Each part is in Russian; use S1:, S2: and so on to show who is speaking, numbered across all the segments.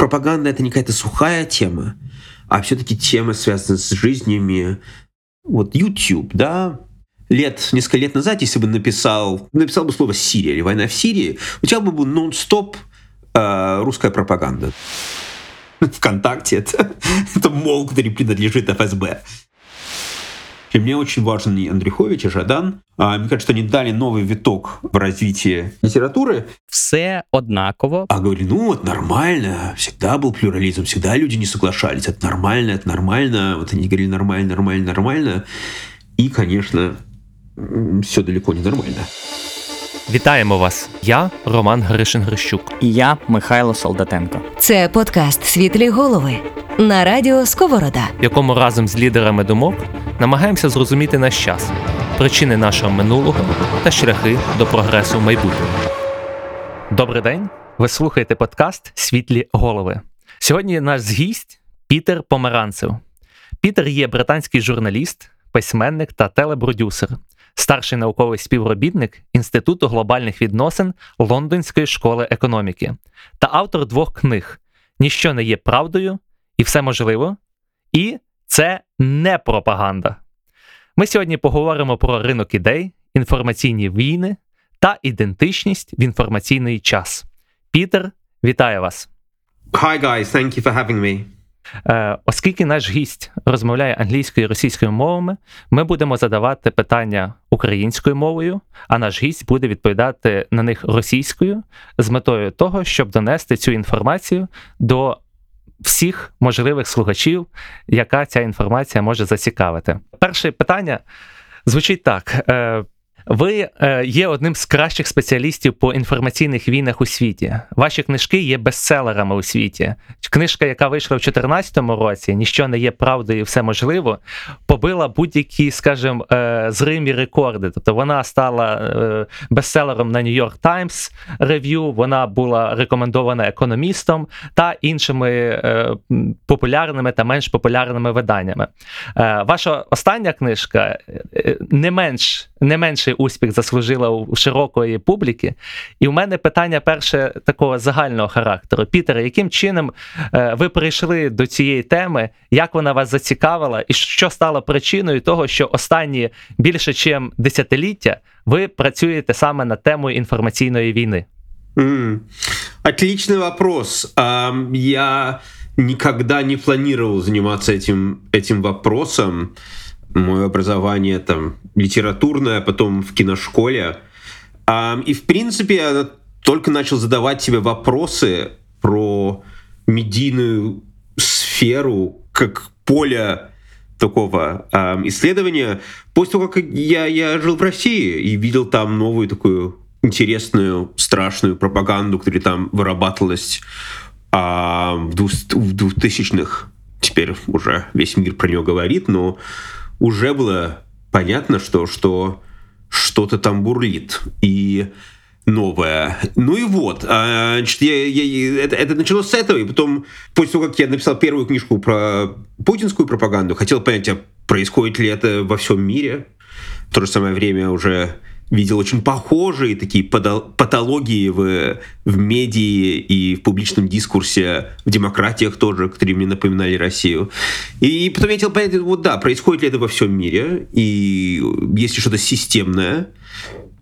S1: пропаганда это не какая-то сухая тема, а все-таки тема связана с жизнями. Вот YouTube, да, лет, несколько лет назад, если бы написал, написал бы слово «Сирия» или «Война в Сирии», у тебя бы был нон-стоп э, русская пропаганда. ВКонтакте это, это мол, который принадлежит ФСБ. И мне очень важен и Андрюхович, и Жадан. А, мне кажется, они дали новый виток в развитии литературы.
S2: Все однаково.
S1: А говорили, ну, это нормально, всегда был плюрализм, всегда люди не соглашались, это нормально, это нормально. Вот они говорили нормально, нормально, нормально. И, конечно, все далеко не нормально.
S2: Вітаємо вас! Я Роман Гришин Грищук.
S3: І я Михайло Солдатенко.
S4: Це подкаст Світлі голови на радіо Сковорода,
S2: в якому разом з лідерами думок намагаємося зрозуміти наш час, причини нашого минулого та шляхи до прогресу в майбутньому. Добрий день! Ви слухаєте подкаст Світлі голови. Сьогодні наш гість Пітер Померанцев. Пітер є британський журналіст, письменник та телепродюсер старший науковий співробітник Інституту глобальних відносин Лондонської школи економіки та автор двох книг: Ніщо не є правдою і все можливо. І це не пропаганда. Ми сьогодні поговоримо про ринок ідей, інформаційні війни та ідентичність в інформаційний час. Пітер, вітаю вас.
S1: Hi guys, thank you for having me.
S2: Е, оскільки наш гість розмовляє англійською і російською мовами, ми будемо задавати питання українською мовою, а наш гість буде відповідати на них російською з метою того, щоб донести цю інформацію до всіх можливих слухачів, яка ця інформація може зацікавити. Перше питання звучить так. Ви е, є одним з кращих спеціалістів по інформаційних війнах у світі. Ваші книжки є бестселерами у світі. Книжка, яка вийшла в 2014 році, ніщо не є правдою, все можливо, побила будь-які, скажімо, е, зримі рекорди. Тобто вона стала е, бестселером на New York Times Review, Вона була рекомендована економістом та іншими популярними та менш популярними виданнями. Ваша остання книжка не менш не менший успіх заслужила у широкої публіки. І в мене питання перше такого загального характеру. Пітере, яким чином е, ви прийшли до цієї теми, як вона вас зацікавила, і що стало причиною того, що останні більше ніж десятиліття ви працюєте саме над темою інформаційної війни?
S1: Mm. Отличный вопрос. Um, я никогда не планировал заниматься этим, этим вопросом. Мое образование там литературное, потом в киношколе. И, в принципе, я только начал задавать себе вопросы про медийную сферу как поле такого э, исследования после того, как я, я жил в России и видел там новую такую интересную, страшную пропаганду, которая там вырабатывалась э, в 2000-х. Теперь уже весь мир про нее говорит, но уже было понятно, что, что что-то там бурлит. И новое. Ну и вот, а, значит, я, я, это, это началось с этого, и потом, после того, как я написал первую книжку про путинскую пропаганду, хотел понять, а происходит ли это во всем мире. В то же самое время уже видел очень похожие такие патологии в, в медии и в публичном дискурсе, в демократиях тоже, которые мне напоминали Россию. И потом я хотел понять, вот да, происходит ли это во всем мире, и есть ли что-то системное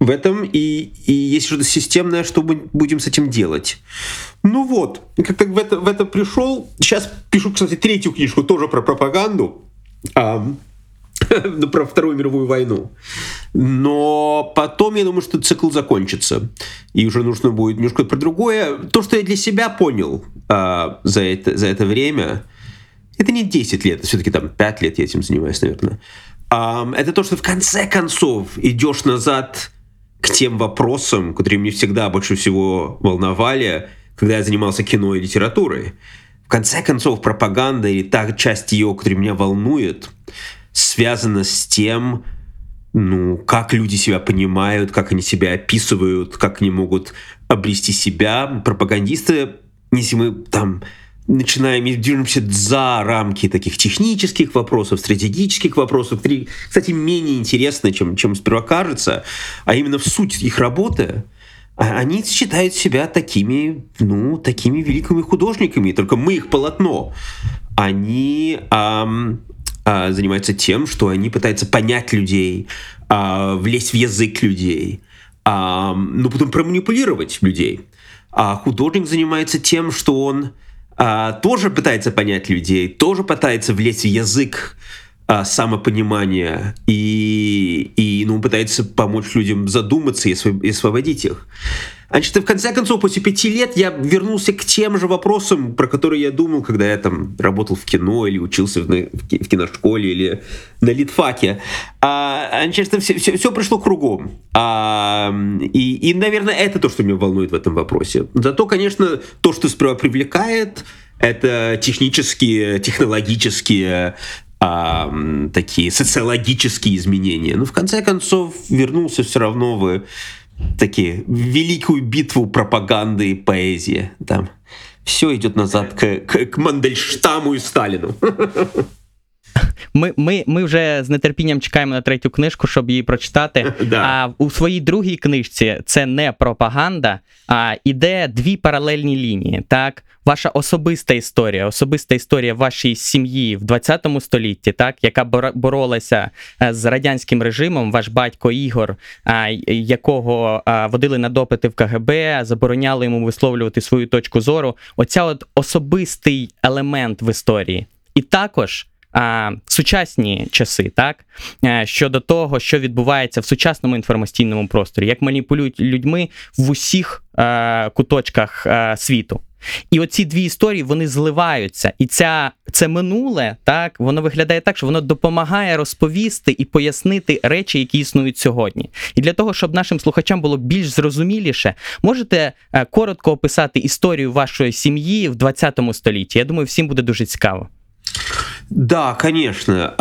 S1: в этом, и, и есть что-то системное, что мы будем с этим делать. Ну вот, как-то в это, в это пришел. Сейчас пишу, кстати, третью книжку тоже про пропаганду. Ну, про Вторую мировую войну. Но потом, я думаю, что цикл закончится. И уже нужно будет немножко про другое. То, что я для себя понял а, за, это, за это время, это не 10 лет, все-таки там 5 лет я этим занимаюсь, наверное. А, это то, что в конце концов идешь назад к тем вопросам, которые мне всегда больше всего волновали, когда я занимался кино и литературой. В конце концов, пропаганда или та часть ее, которая меня волнует, связано с тем, ну, как люди себя понимают, как они себя описывают, как они могут обрести себя. Пропагандисты, если мы там начинаем движемся за рамки таких технических вопросов, стратегических вопросов, кстати, менее интересны, чем, чем сперва кажется, а именно в суть их работы, а они считают себя такими, ну, такими великими художниками, только мы их полотно. Они эм, э, занимаются тем, что они пытаются понять людей, э, влезть в язык людей, э, ну, потом проманипулировать людей. А художник занимается тем, что он э, тоже пытается понять людей, тоже пытается влезть в язык а, самопонимания и, и ну, пытается помочь людям задуматься и, и освободить их. Значит, в конце концов, после пяти лет я вернулся к тем же вопросам, про которые я думал, когда я там работал в кино или учился в, в киношколе или на литфаке. А, значит, все, все, все пришло кругом. А, и, и, наверное, это то, что меня волнует в этом вопросе. Зато, конечно, то, что сперва привлекает, это технические, технологические а, такие социологические изменения. Но в конце концов вернулся все равно в такие великую битву пропаганды и поэзии. Там все идет назад к, к, к Мандельштаму і Сталіну.
S3: Ми ми, ми вже з нетерпінням чекаємо на третю книжку, щоб її прочитати.
S1: Да.
S3: А у своїй другій книжці це не пропаганда, а іде дві паралельні лінії. Так, ваша особиста історія, особиста історія вашої сім'ї в 20 столітті, так, яка боролася е, з радянським режимом, ваш батько Ігор, якого водили на допити в КГБ, забороняли йому висловлювати свою точку зору. Оця от особистий елемент в історії. І також а, Сучасні часи, так е, щодо того, що відбувається в сучасному інформаційному просторі, як маніпулюють людьми в усіх а, е, куточках а, е, світу. І оці дві історії вони зливаються. І ця це минуле, так воно виглядає так, що воно допомагає розповісти і пояснити речі, які існують сьогодні. І для того, щоб нашим слухачам було більш зрозуміліше, можете коротко описати історію вашої сім'ї в 20 столітті. Я думаю, всім буде дуже цікаво.
S1: Да, конечно.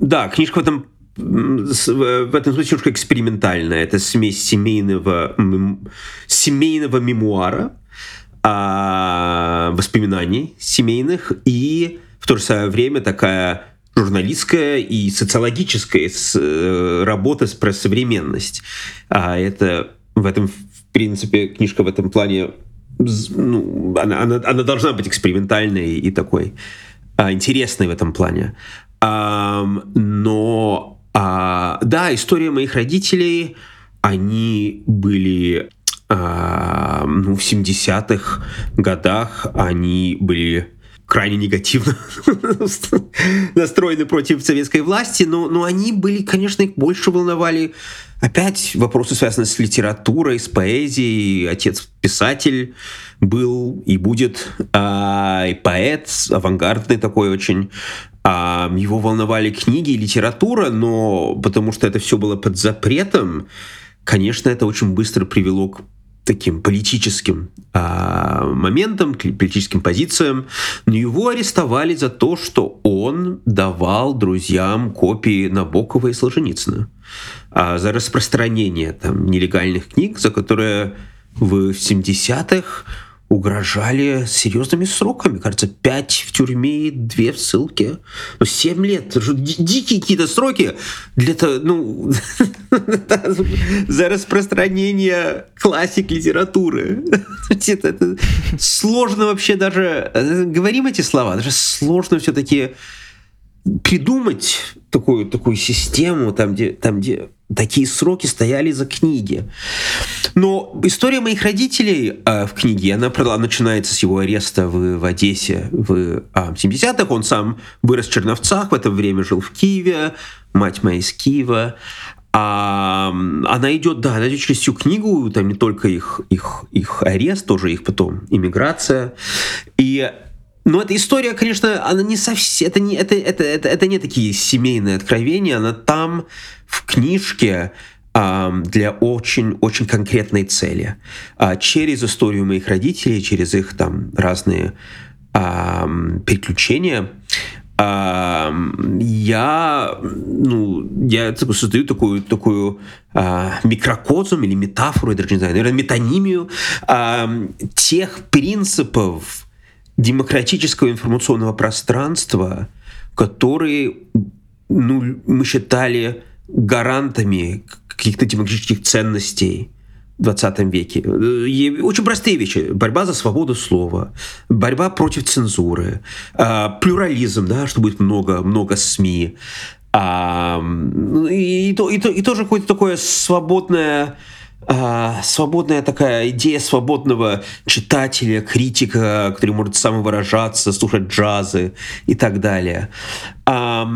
S1: Да, книжка в этом в этом смысле немножко экспериментальная. Это смесь семейного, семейного мемуара, а, воспоминаний семейных и в то же самое время такая журналистская и социологическая э, работа про современность. А это в этом, в принципе, книжка в этом плане, ну, она, она, она должна быть экспериментальной и такой а, интересной в этом плане. Но а, да, история моих родителей, они были а, ну, в 70-х годах, они были крайне негативно настроены против советской власти, но, но они были, конечно, их больше волновали опять вопросы, связанные с литературой, с поэзией. Отец писатель был и будет, а, и поэт, авангардный такой очень. А, его волновали книги и литература, но потому что это все было под запретом, конечно, это очень быстро привело к таким политическим а, моментам, политическим позициям, но его арестовали за то, что он давал друзьям копии Набокова и Солженицына а, за распространение там нелегальных книг, за которые в 70-х угрожали серьезными сроками. Кажется, 5 в тюрьме, 2 в ссылке. Ну, 7 лет. Дикие какие-то сроки для того, ну, за распространение классик литературы. сложно вообще даже... Говорим эти слова, даже сложно все-таки придумать такую, такую систему, там где, там, где такие сроки стояли за книги. Но история моих родителей э, в книге, она начинается с его ареста в, в Одессе в э, 70-х. Он сам вырос в Черновцах, в это время жил в Киеве, мать моя из Киева. А, она идет, да, она идет через всю книгу, там не только их, их, их арест, тоже их потом иммиграция. И но эта история, конечно, она не совсем, это не, это, это, это, это не такие семейные откровения, она там в книжке для очень-очень конкретной цели. Э, через историю моих родителей, через их там разные э, приключения, я, ну, я создаю такую, такую э, микрокозум или метафору, я даже не знаю, наверное, метонимию э, тех принципов, демократического информационного пространства, которые ну, мы считали гарантами каких-то демократических ценностей 20 веке. И очень простые вещи. Борьба за свободу слова, борьба против цензуры, э, плюрализм, да, что будет много, много СМИ, а, и, и, и, и тоже какое-то такое свободное а, свободная такая идея свободного читателя, критика, который может самовыражаться, слушать джазы и так далее. А,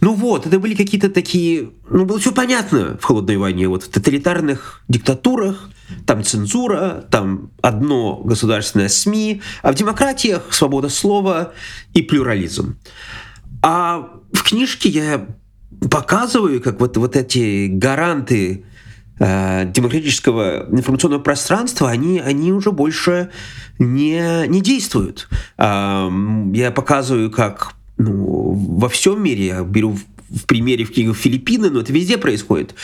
S1: ну вот, это были какие-то такие... Ну, было все понятно в «Холодной войне». Вот в тоталитарных диктатурах там цензура, там одно государственное СМИ, а в демократиях свобода слова и плюрализм. А в книжке я показываю, как вот, вот эти гаранты э, демократического информационного пространства, они, они уже больше не, не действуют. Э, я показываю, как ну, во всем мире, я беру в примере в Филиппины, но это везде происходит,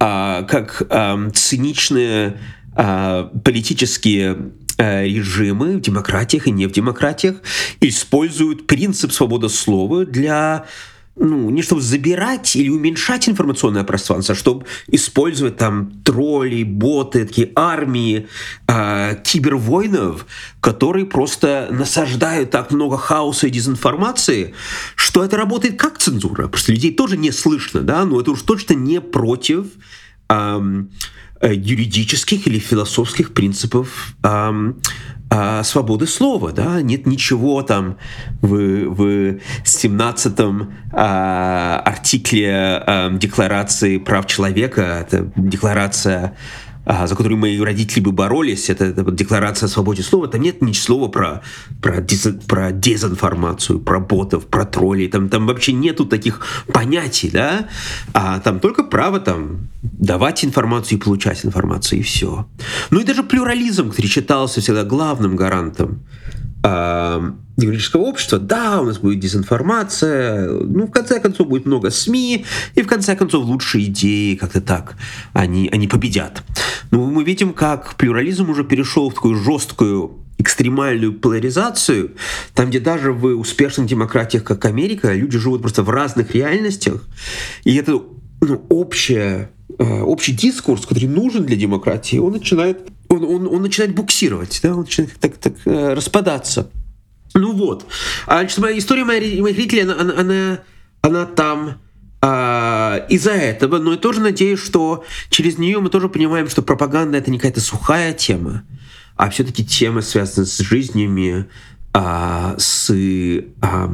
S1: а, как а, циничные а, политические а, режимы в демократиях и не в демократиях используют принцип свободы слова для ну, не чтобы забирать или уменьшать информационное пространство, а чтобы использовать там тролли, боты, такие армии э, кибервоинов, которые просто насаждают так много хаоса и дезинформации, что это работает как цензура. Просто людей тоже не слышно, да, но это уж точно не против э, юридических или философских принципов э, а, свободы слова, да, нет ничего там в, в 17-м а, артикле а, Декларации прав человека, это декларация за которую мои родители бы боролись, это, это декларация о свободе слова, там нет ни слова про, про, дез, про дезинформацию, про ботов, про троллей, там, там вообще нету таких понятий, да, а там только право там давать информацию и получать информацию, и все. Ну и даже плюрализм, который считался всегда главным гарантом демократического общества, да, у нас будет дезинформация, ну, в конце концов, будет много СМИ, и в конце концов лучшие идеи как-то так, они, они победят. Но мы видим, как плюрализм уже перешел в такую жесткую экстремальную поляризацию, там, где даже в успешных демократиях, как Америка, люди живут просто в разных реальностях, и это ну, общее, общий дискурс, который нужен для демократии, он начинает он, он, он начинает буксировать, да, он начинает так, так э, распадаться. Ну вот. А, значит, моя история моих моих родителей, она, она, она, она там а, из-за этого, но я тоже надеюсь, что через нее мы тоже понимаем, что пропаганда это не какая-то сухая тема, а все-таки тема связана с жизнями, а, с, а,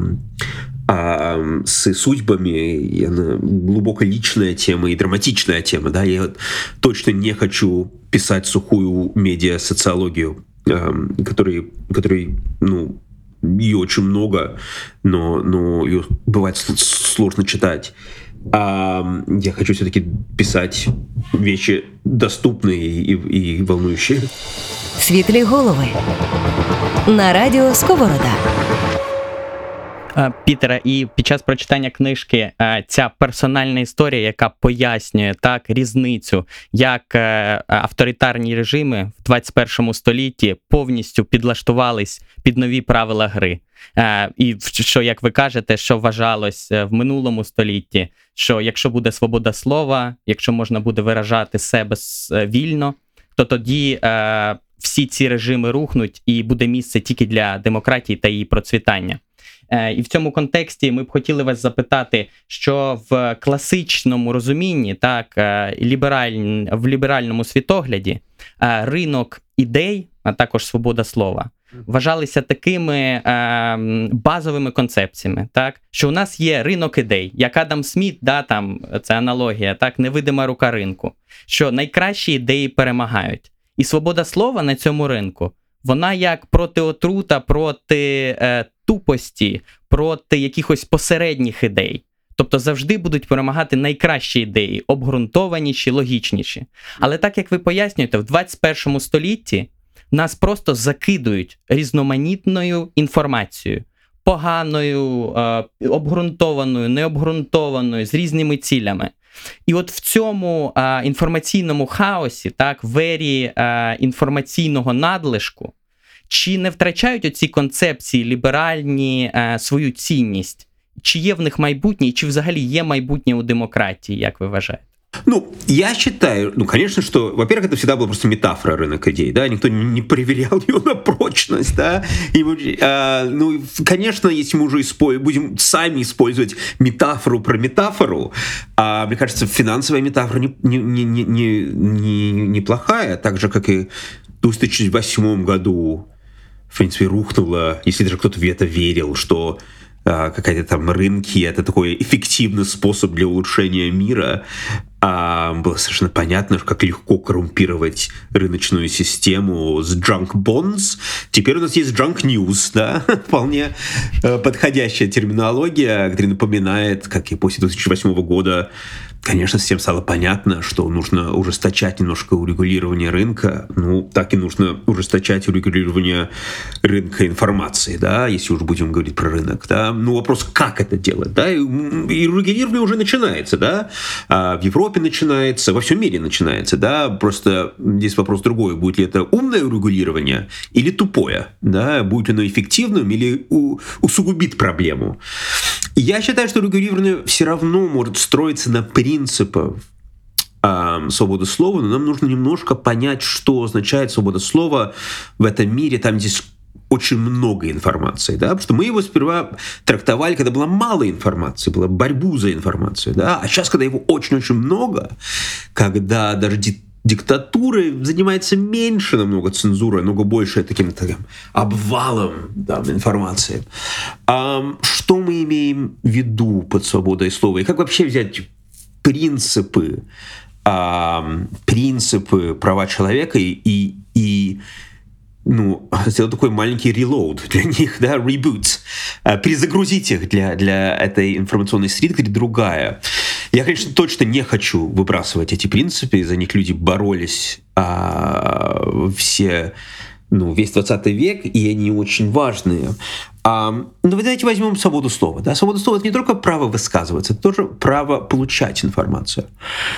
S1: а, с судьбами, и она глубоко личная тема и драматичная тема. Да? Я точно не хочу писать сухую медиа-социологию, э, который, который, ну, ее очень много, но, но ее бывает сложно читать. А я хочу все-таки писать вещи доступные и, и волнующие.
S4: Світлі голови на радіо Сковорода.
S3: Е, Пітера, і під час прочитання книжки е, ця персональна історія, яка пояснює так різницю, як е, авторитарні режими в 21 столітті повністю підлаштувались під нові правила гри. І що, як ви кажете, що вважалось в минулому столітті, що якщо буде свобода слова, якщо можна буде виражати себе вільно, то тоді всі ці режими рухнуть і буде місце тільки для демократії та її процвітання. Е, і в цьому контексті ми б хотіли вас запитати, що в класичному розумінні, так е, лібераль... в ліберальному світогляді, е, ринок ідей, а також свобода слова. Вважалися такими е, базовими концепціями, так що у нас є ринок ідей, як Адам Сміт, да, там це аналогія, так невидима рука ринку, що найкращі ідеї перемагають, і свобода слова на цьому ринку вона як проти отрута, проти е, тупості, проти якихось посередніх ідей. Тобто завжди будуть перемагати найкращі ідеї, обґрунтованіші, логічніші. Але так як ви пояснюєте, в 21 столітті нас просто закидують різноманітною інформацією, поганою, е, обґрунтованою, необґрунтованою, з різними цілями. І от в цьому а, інформаційному хаосі, так, вері а, інформаційного надлишку, чи не втрачають оці концепції ліберальні а, свою цінність? Чи є в них майбутнє, чи взагалі є майбутнє у демократії, як ви вважаєте?
S1: Ну, я считаю, ну, конечно, что, во-первых, это всегда была просто метафора рынок идей, да, никто не проверял ее на прочность, да, и, а, ну, конечно, если мы уже используем, будем сами использовать метафору про метафору, а, мне кажется, финансовая метафора не, не, не, не, не, неплохая, так же, как и в 2008 году, в принципе, рухнула, если даже кто-то в это верил, что а, какая-то там рынки, это такой эффективный способ для улучшения мира, а было совершенно понятно, как легко коррумпировать рыночную систему с junk bonds. Теперь у нас есть junk news, да, вполне э, подходящая терминология, которая напоминает, как и после 2008 года Конечно, всем стало понятно, что нужно ужесточать немножко урегулирование рынка. Ну, так и нужно ужесточать урегулирование рынка информации, да, если уж будем говорить про рынок, да. Ну, вопрос, как это делать, да, и, урегулирование уже начинается, да. А в Европе начинается, во всем мире начинается, да. Просто здесь вопрос другой, будет ли это умное урегулирование или тупое, да, будет оно эффективным или у, усугубит проблему. Я считаю, что регулирование все равно может строиться на принципах э, свободы слова, но нам нужно немножко понять, что означает свобода слова в этом мире, там здесь очень много информации, да, потому что мы его сперва трактовали, когда было мало информации, была борьбу за информацию, да, а сейчас, когда его очень-очень много, когда даже диктатурой занимается меньше намного цензурой, намного больше таким, таким обвалом да, информации. А, что мы имеем в виду под свободой слова? И как вообще взять принципы, а, принципы права человека и, и, и ну, сделать такой маленький релоуд для них, да, ребут, а, перезагрузить их для, для этой информационной среды, где другая. Я, конечно, точно не хочу выбрасывать эти принципы, за них люди боролись а, все, ну, весь 20 век, и они очень важные. А, ну, давайте возьмем свободу слова. Да? Свобода слова — это не только право высказываться, это тоже право получать информацию.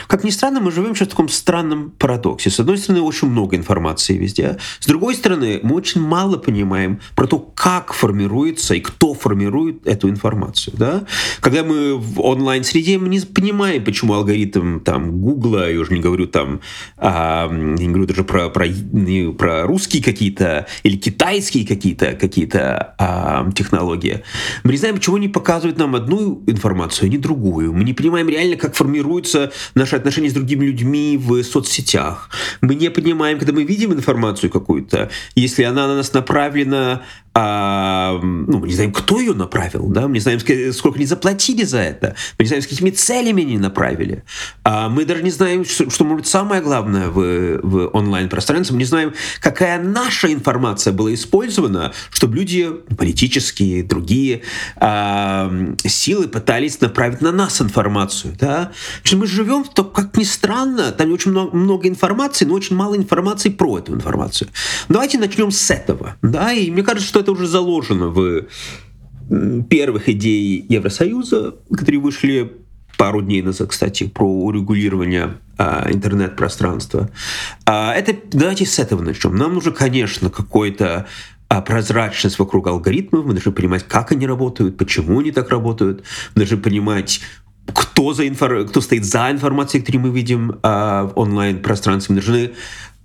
S1: Как ни странно, мы живем сейчас в таком странном парадоксе. С одной стороны, очень много информации везде. С другой стороны, мы очень мало понимаем про то, как формируется и кто формирует эту информацию. Да? Когда мы в онлайн-среде, мы не понимаем, почему алгоритм там Гугла, я уже не говорю там, а, не говорю даже про, про, про русские какие-то или китайские какие-то какие-то а, технология. Мы не знаем, почему они показывают нам одну информацию, а не другую. Мы не понимаем реально, как формируются наши отношения с другими людьми в соцсетях. Мы не понимаем, когда мы видим информацию какую-то, если она на нас направлена а, ну, мы не знаем, кто ее направил, да, мы не знаем, сколько они заплатили за это, мы не знаем, с какими целями они направили. А мы даже не знаем, что, что может самое главное в, в онлайн-пространстве, мы не знаем, какая наша информация была использована, чтобы люди, политические, другие а, силы пытались направить на нас информацию, да. Что мы живем, то, как ни странно, там очень много, много информации, но очень мало информации про эту информацию. Давайте начнем с этого, да, и мне кажется, что это уже заложено в первых идей Евросоюза, которые вышли пару дней назад, кстати, про урегулирование а, интернет-пространства. А, это давайте с этого начнем. Нам нужно, конечно, какой-то а, прозрачность вокруг алгоритмов, мы должны понимать, как они работают, почему они так работают, мы должны понимать, кто, за инфор... кто стоит за информацией, которую мы видим а, в онлайн-пространстве, мы должны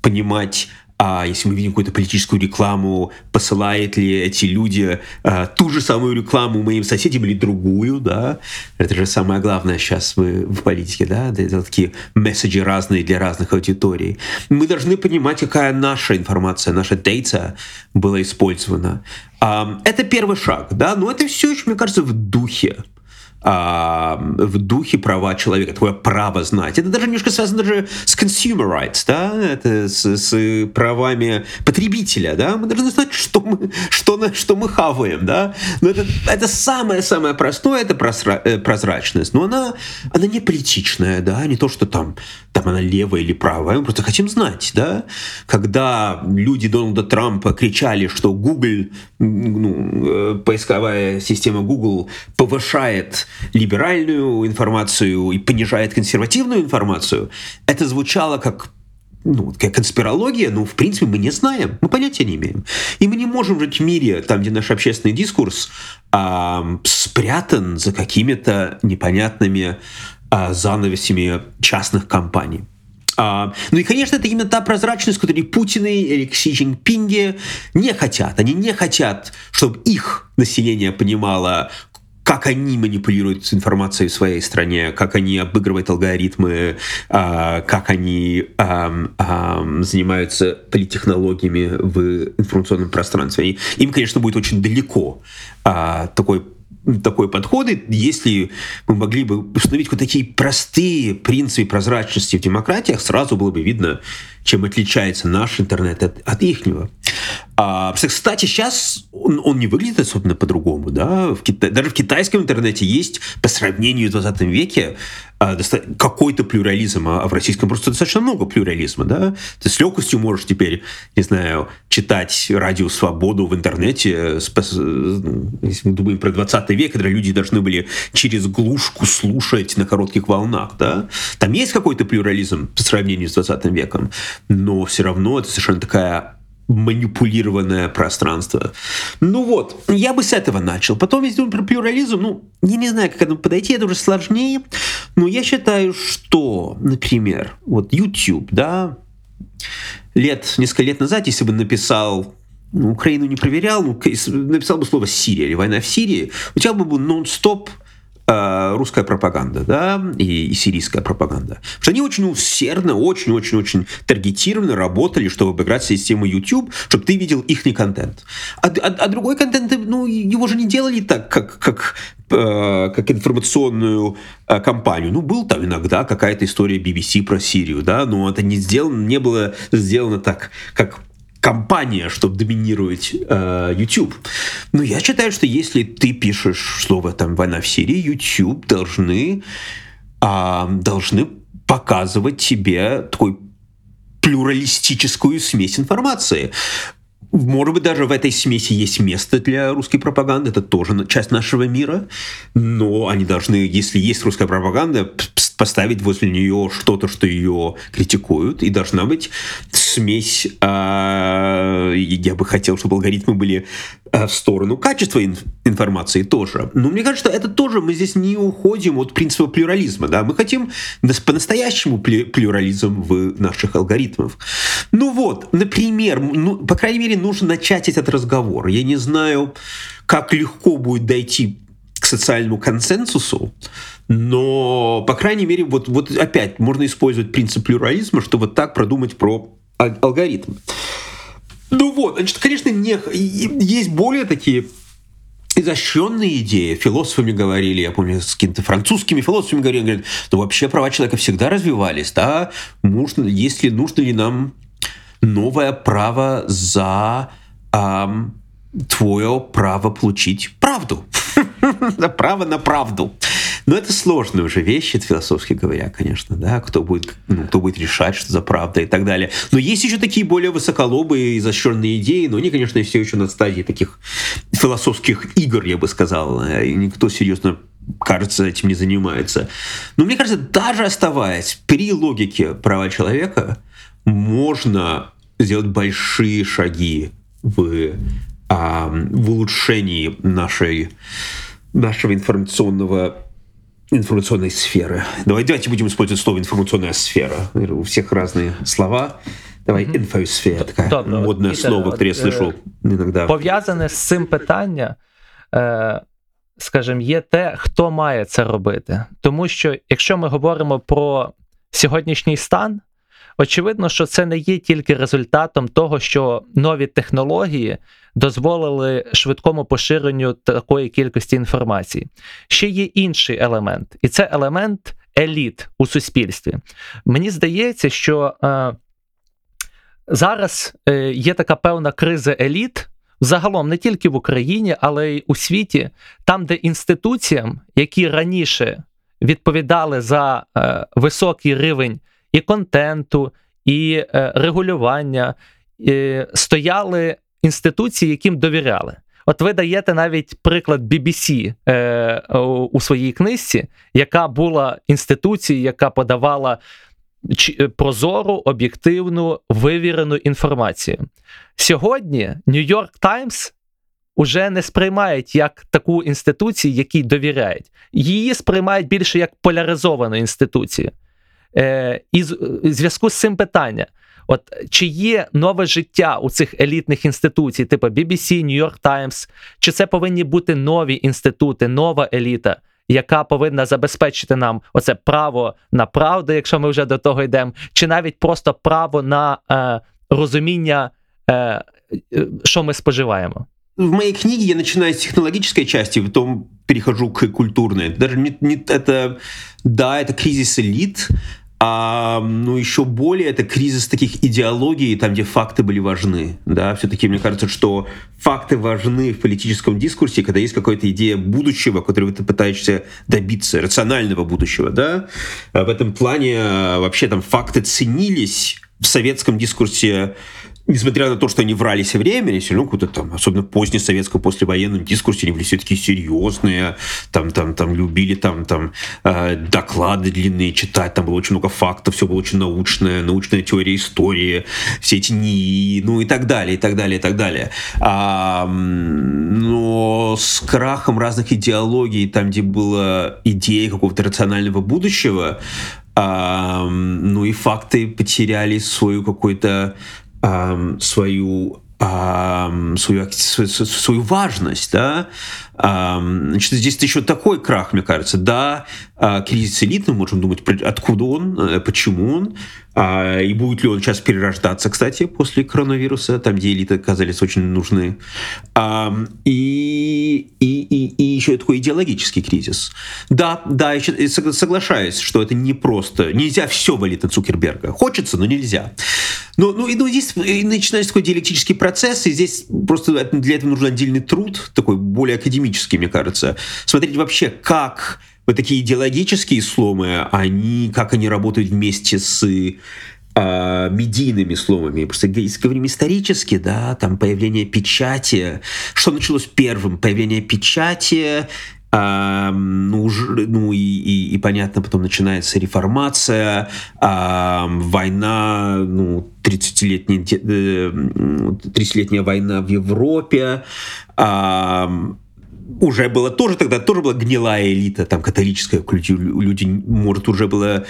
S1: понимать, а если мы видим какую-то политическую рекламу, посылают ли эти люди а, ту же самую рекламу моим соседям или другую, да, это же самое главное сейчас в, в политике, да, это такие месседжи разные для разных аудиторий. Мы должны понимать, какая наша информация, наша дейта была использована. А, это первый шаг, да, но это все еще, мне кажется, в духе а, в духе права человека, такое право знать. Это даже немножко связано даже с consumer rights, да, это с, с правами потребителя, да, мы должны знать, что мы, что, что мы хаваем, да, но это, это самое-самое простое, это э, прозрачность, но она, она не политичная, да, не то, что там, там она левая или правая, мы просто хотим знать, да, когда люди Дональда Трампа кричали, что Google, ну, э, поисковая система Google повышает либеральную информацию и понижает консервативную информацию, это звучало как ну, как конспирология, ну, в принципе, мы не знаем, мы понятия не имеем. И мы не можем жить в мире, там, где наш общественный дискурс а, спрятан за какими-то непонятными а, занавесями частных компаний. А, ну и, конечно, это именно та прозрачность, которую Путин и Си Цзиньпинги не хотят. Они не хотят, чтобы их население понимало, как они манипулируют информацией в своей стране, как они обыгрывают алгоритмы, а, как они занимаются политтехнологиями в информационном пространстве. Им, конечно, будет очень далеко а, такой такой подход, если мы могли бы установить вот такие простые принципы прозрачности в демократиях, сразу было бы видно, чем отличается наш интернет от, от ихнего. А, кстати, сейчас он, он не выглядит особенно по-другому. Да? В Кита... Даже в китайском интернете есть, по сравнению с 20 веке, а, какой-то плюрализм, а в российском просто достаточно много плюрализма. Да? Ты с легкостью можешь теперь, не знаю, читать радио «Свободу» в интернете, если мы думаем про 20 век, когда люди должны были через глушку слушать на коротких волнах. Да? Там есть какой-то плюрализм по сравнению с 20 веком, но все равно это совершенно такая манипулированное пространство. Ну вот, я бы с этого начал. Потом, если думать про плюрализм, ну, я не знаю, как к этому подойти, это уже сложнее, но я считаю, что, например, вот YouTube, да, лет, несколько лет назад, если бы написал ну, Украину не проверял, ну, написал бы слово Сирия или война в Сирии, у тебя бы был нон-стоп русская пропаганда, да, и, и сирийская пропаганда. Потому что они очень усердно, очень-очень-очень таргетированно работали, чтобы обыграть систему YouTube, чтобы ты видел их контент. А, а, а другой контент, ну, его же не делали так, как, как, э, как информационную э, кампанию. Ну, был там иногда какая-то история BBC про Сирию, да, но это не сделано, не было сделано так, как компания, чтобы доминировать э, YouTube. Но я считаю, что если ты пишешь слово там «война в Сирии», YouTube должны, э, должны показывать тебе такой плюралистическую смесь информации. Может быть, даже в этой смеси есть место для русской пропаганды, это тоже часть нашего мира, но они должны, если есть русская пропаганда, поставить возле нее что-то, что ее критикуют, и должна быть смесь. Э, я бы хотел, чтобы алгоритмы были э, в сторону качества ин- информации тоже. Но мне кажется, это тоже мы здесь не уходим от принципа плюрализма. Да? Мы хотим по-настоящему плюрализм в наших алгоритмах. Ну вот, например, ну, по крайней мере, нужно начать этот разговор. Я не знаю, как легко будет дойти к социальному консенсусу, но, по крайней мере, вот, вот опять можно использовать принцип плюрализма, чтобы так продумать про алгоритмы. Ну вот, значит, конечно, не, есть более такие изощренные идеи. Философами говорили, я помню, с какими-то французскими философами говорили, говорят, ну вообще права человека всегда развивались, да, нужно, если нужно ли нам новое право за эм, твое право получить правду. Право на правду. Но это сложные уже вещи, философски говоря, конечно, да, кто будет, ну, кто будет решать, что за правда и так далее. Но есть еще такие более высоколобые, изощренные идеи, но они, конечно, все еще на стадии таких философских игр, я бы сказал, и никто серьезно кажется, этим не занимается. Но мне кажется, даже оставаясь при логике права человека, можно сделать большие шаги в, а, в улучшении нашей, нашего информационного информационной сферы. Давай, давайте будем использовать слово информационная сфера. У всех разные слова. Давай, mm-hmm. інфосфера, таке Добре, модне Пітер, слово, яке я слышу іноді.
S2: Пов'язане з цим питання, е, скажімо, є те, хто має це робити. Тому що, якщо ми говоримо про сьогоднішній стан, очевидно, що це не є тільки результатом того, що нові технології дозволили швидкому поширенню такої кількості інформації. Ще є інший елемент, і це елемент еліт у суспільстві. Мені здається, що е, зараз е, є така певна криза еліт. Загалом не тільки в Україні, але й у світі, там, де інституціям, які раніше відповідали за е, високий рівень і контенту, і е, регулювання, е, стояли інституції, яким довіряли. От ви даєте навіть приклад BBC е, у своїй книжці, яка була інституцією, яка подавала прозору, об'єктивну, вивірену інформацію. Сьогодні York Times уже не сприймають як таку інституцію, якій довіряють. Її сприймають більше як поляризовану інституцію. Е, І з- в зв'язку з цим питання: от чи є нове життя у цих елітних інституцій, типу BBC, New York Times, чи це повинні бути нові інститути, нова еліта? Яка повинна забезпечити нам оце право на правду, якщо ми вже до того йдемо, чи навіть просто право на е, розуміння, е, е, що ми споживаємо?
S1: В моей книге я начинаю с технологической части, потом перехожу к культурной. Даже не, не это, да, это кризис элит, а ну еще более это кризис таких идеологий, там, где факты были важны. Да, все-таки мне кажется, что факты важны в политическом дискурсе, когда есть какая-то идея будущего, которую ты пытаешься добиться, рационального будущего. Да? А В этом плане а, вообще там факты ценились в советском дискурсе несмотря на то, что они врали все время, они все равно какой-то там, особенно позднесоветском, послевоенном дискурсе, они были все такие серьезные, там, там, там любили там, там э, доклады длинные читать, там было очень много фактов, все было очень научное, научная теория истории, все эти НИИ, ну и так далее, и так далее, и так далее. А, но с крахом разных идеологий, там, где была идея какого-то рационального будущего, а, ну и факты потеряли свою какую-то ам, свою ам, свою, свою, свою- важность, да, значит, здесь еще такой крах, мне кажется, да, а, кризис элит, мы можем думать, откуда он, э, почему он, а, и будет ли он сейчас перерождаться, кстати, после коронавируса, там, где элиты оказались очень нужны, и, и, и, и еще такой идеологический кризис. Да, да, я согла- соглашаюсь, что это не просто, нельзя все валить на Цукерберга, хочется, но нельзя. Ну, ну, и, ну, здесь и начинается такой диалектический процесс, и здесь просто для этого нужен отдельный труд, такой более академический, мне кажется. Смотреть вообще, как вот такие идеологические сломы, они, как они работают вместе с а, медийными сломами. Просто если говорим исторически, да, там появление печати. Что началось первым? Появление печати, а, ну, ну и, и- и понятно, потом начинается реформация, а, война, ну, 30-летняя, де- э, м, 30-летняя война в Европе, а, уже было тоже тогда тоже была гнилая элита там католическая лю- люди может уже было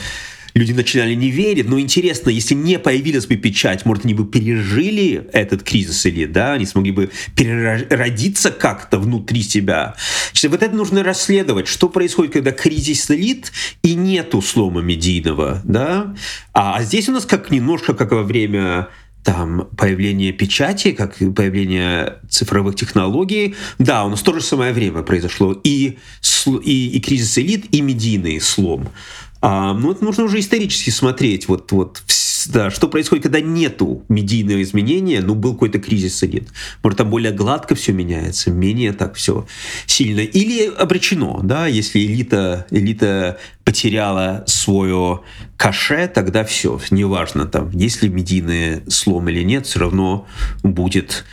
S1: люди начинали не верить. Но интересно если не появилась бы печать может они бы пережили этот кризис или да они смогли бы переродиться как-то внутри себя? Значит, вот это нужно расследовать. Что происходит когда кризис элит и нету слома медийного да? А, а здесь у нас как немножко как во время там появление печати, как появление цифровых технологий. Да, у нас то же самое время произошло. И, и, и кризис элит, и медийный слом. А, ну, это нужно уже исторически смотреть. Вот, вот, вс- да, что происходит, когда нету медийного изменения, ну, был какой-то кризис элит. Может, там более гладко все меняется, менее так все сильно. Или обречено, да, если элита, элита потеряла свое каше, тогда все, неважно, там, есть ли медийный слом или нет, все равно будет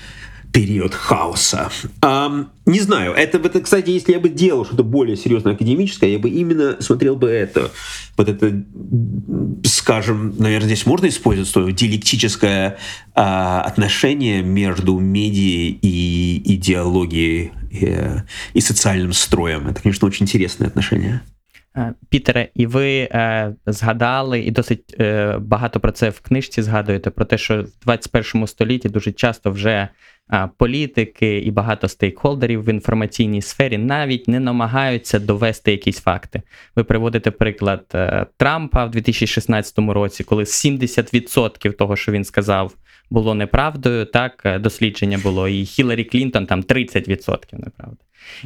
S1: период хаоса. Ам, не знаю, это, это, кстати, если я бы делал что-то более серьезно академическое, я бы именно смотрел бы это. Вот это, м, скажем, наверное, здесь можно использовать свое диалектическое а, отношение между медией и идеологией э, и социальным строем. Это, конечно, очень интересное отношение.
S3: Е, Пітере, і ви е, згадали, і досить е, багато про це в книжці згадуєте, про те, що в 21 столітті дуже часто вже е, політики і багато стейкхолдерів в інформаційній сфері навіть не намагаються довести якісь факти. Ви приводите приклад е, Трампа в 2016 році, коли 70% того, що він сказав, було неправдою. Так, е, дослідження було, і Хіларі Клінтон там 30% неправда.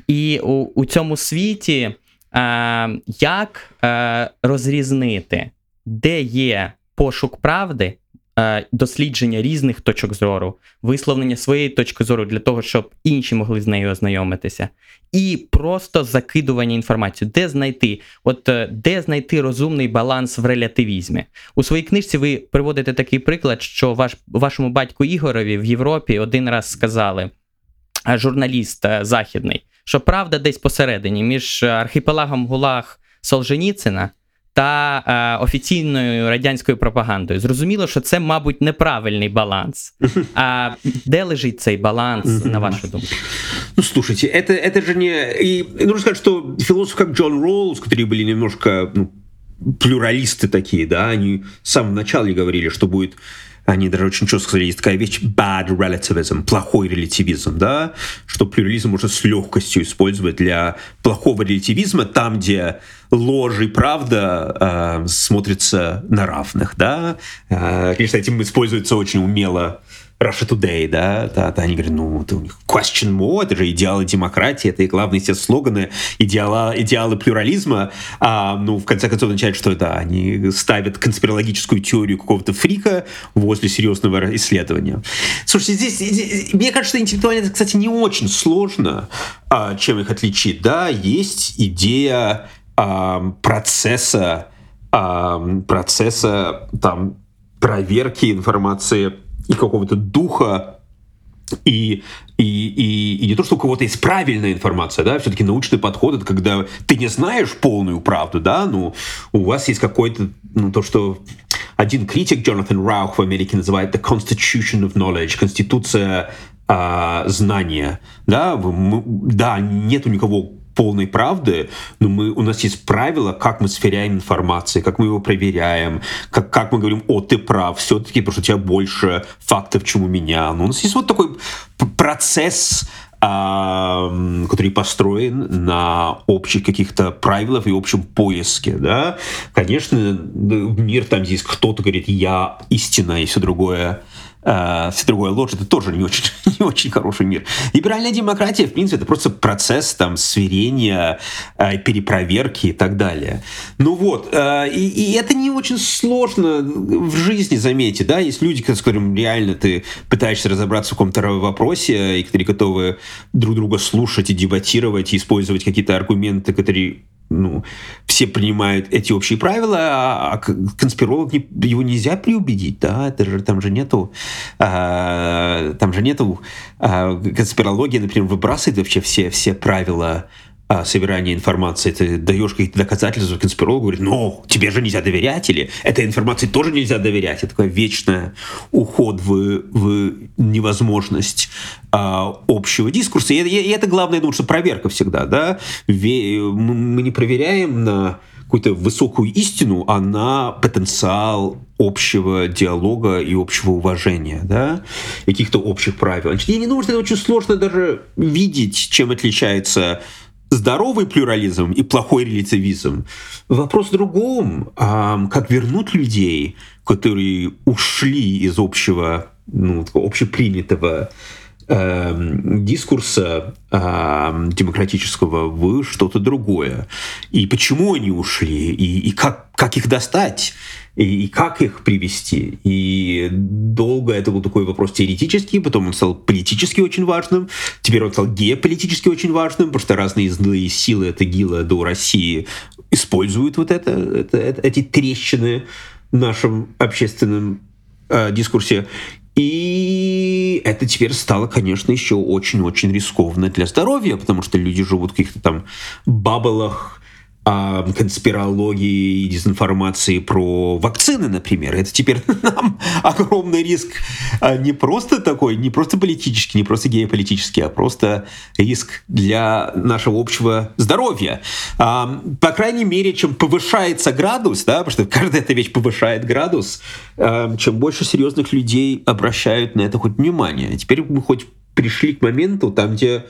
S3: І у, у цьому світі. Е, як е, розрізнити, де є пошук правди, дослідження різних точок зору, висловлення своєї точки зору для того, щоб інші могли з нею ознайомитися, і просто закидування інформації, де знайти, от е, де знайти розумний баланс в релятивізмі. У своїй книжці ви приводите такий приклад, що ваш, вашому батьку Ігорові в Європі один раз сказали, е, журналіст е, західний, що правда десь посередині між е, архіпелагом Гулаг Солженіцина та е, офіційною радянською пропагандою. Зрозуміло, що це, мабуть, неправильний баланс. А де лежить цей баланс, на вашу думку?
S1: Ну, слушайте, это, это же не... И нужно сказать, что философы, как Джон Роуз, которые были немножко ну, плюралисты такие, да, они с самого начала говорили, что будет они даже очень сказали, есть такая вещь bad relativism, плохой релятивизм, да, что плюрализм можно с легкостью использовать для плохого релятивизма, там, где ложь и правда э, смотрятся на равных, да. Э, конечно, этим используется очень умело Russia Today, да, да, да, они говорят, ну, это у них question more, это же идеалы демократии, это и главные все слоганы, идеала, идеалы плюрализма, а, ну, в конце концов, означает, что это они ставят конспирологическую теорию какого-то фрика возле серьезного исследования. Слушайте, здесь, здесь мне кажется, интеллектуально, кстати, не очень сложно, а, чем их отличить, да, есть идея а, процесса, а, процесса, там, проверки информации и какого-то духа и, и, и, и не то, что у кого-то есть правильная информация, да, все-таки научный подход это когда ты не знаешь полную правду, да, ну, у вас есть какой-то, ну, то, что один критик, Джонатан Раух в Америке называет the Constitution of Knowledge, конституция а, знания, да, мы, да, нет у никого полной правды, но мы, у нас есть правила, как мы сверяем информацию, как мы его проверяем, как, как мы говорим, о, ты прав, все-таки, потому что у тебя больше фактов, чем у меня. Но у нас есть вот такой процесс, который построен на общих каких-то правилах и общем поиске, да. Конечно, мир там здесь кто-то говорит, я истина и все другое э, другое ложь, это тоже не очень, не очень хороший мир. Либеральная демократия, в принципе, это просто процесс там сверения, э, перепроверки и так далее. Ну вот, э, и, и это не очень сложно в жизни, заметьте, да, есть люди, с которыми реально ты пытаешься разобраться в каком-то вопросе, и которые готовы друг друга слушать и дебатировать, и использовать какие-то аргументы, которые ну, все принимают эти общие правила, а, а конспиролог не, его нельзя приубедить, да, это же, там же нету, а, там же нету а, конспирология, например, выбрасывает вообще все, все правила а, собирания информации, ты даешь какие-то доказательства конспирологу, говорит, ну, тебе же нельзя доверять, или этой информации тоже нельзя доверять. Это такой вечный уход в, в невозможность а, общего дискурса. И, и, и это главное, думаю, что проверка всегда, да. Ве, мы не проверяем на какую-то высокую истину, а на потенциал общего диалога и общего уважения, да, каких-то общих правил. Я не думаю, что это очень сложно даже видеть, чем отличается здоровый плюрализм и плохой релятивизм. Вопрос в другом, как вернуть людей, которые ушли из общего, ну, общепринятого э, дискурса э, демократического в что-то другое. И почему они ушли, и, и как, как их достать и, и как их привести. И долго это был такой вопрос теоретический, потом он стал политически очень важным, теперь он стал геополитически очень важным, потому что разные злые силы это ГИЛа до России используют вот это, это, это эти трещины в нашем общественном э, дискурсе. И это теперь стало, конечно, еще очень-очень рискованно для здоровья, потому что люди живут в каких-то там бабалах, конспирологии и дезинформации про вакцины, например. Это теперь нам огромный риск а, не просто такой, не просто политический, не просто геополитический, а просто риск для нашего общего здоровья. А, по крайней мере, чем повышается градус, да, потому что каждая эта вещь повышает градус, а, чем больше серьезных людей обращают на это хоть внимание. Теперь мы хоть пришли к моменту, там, где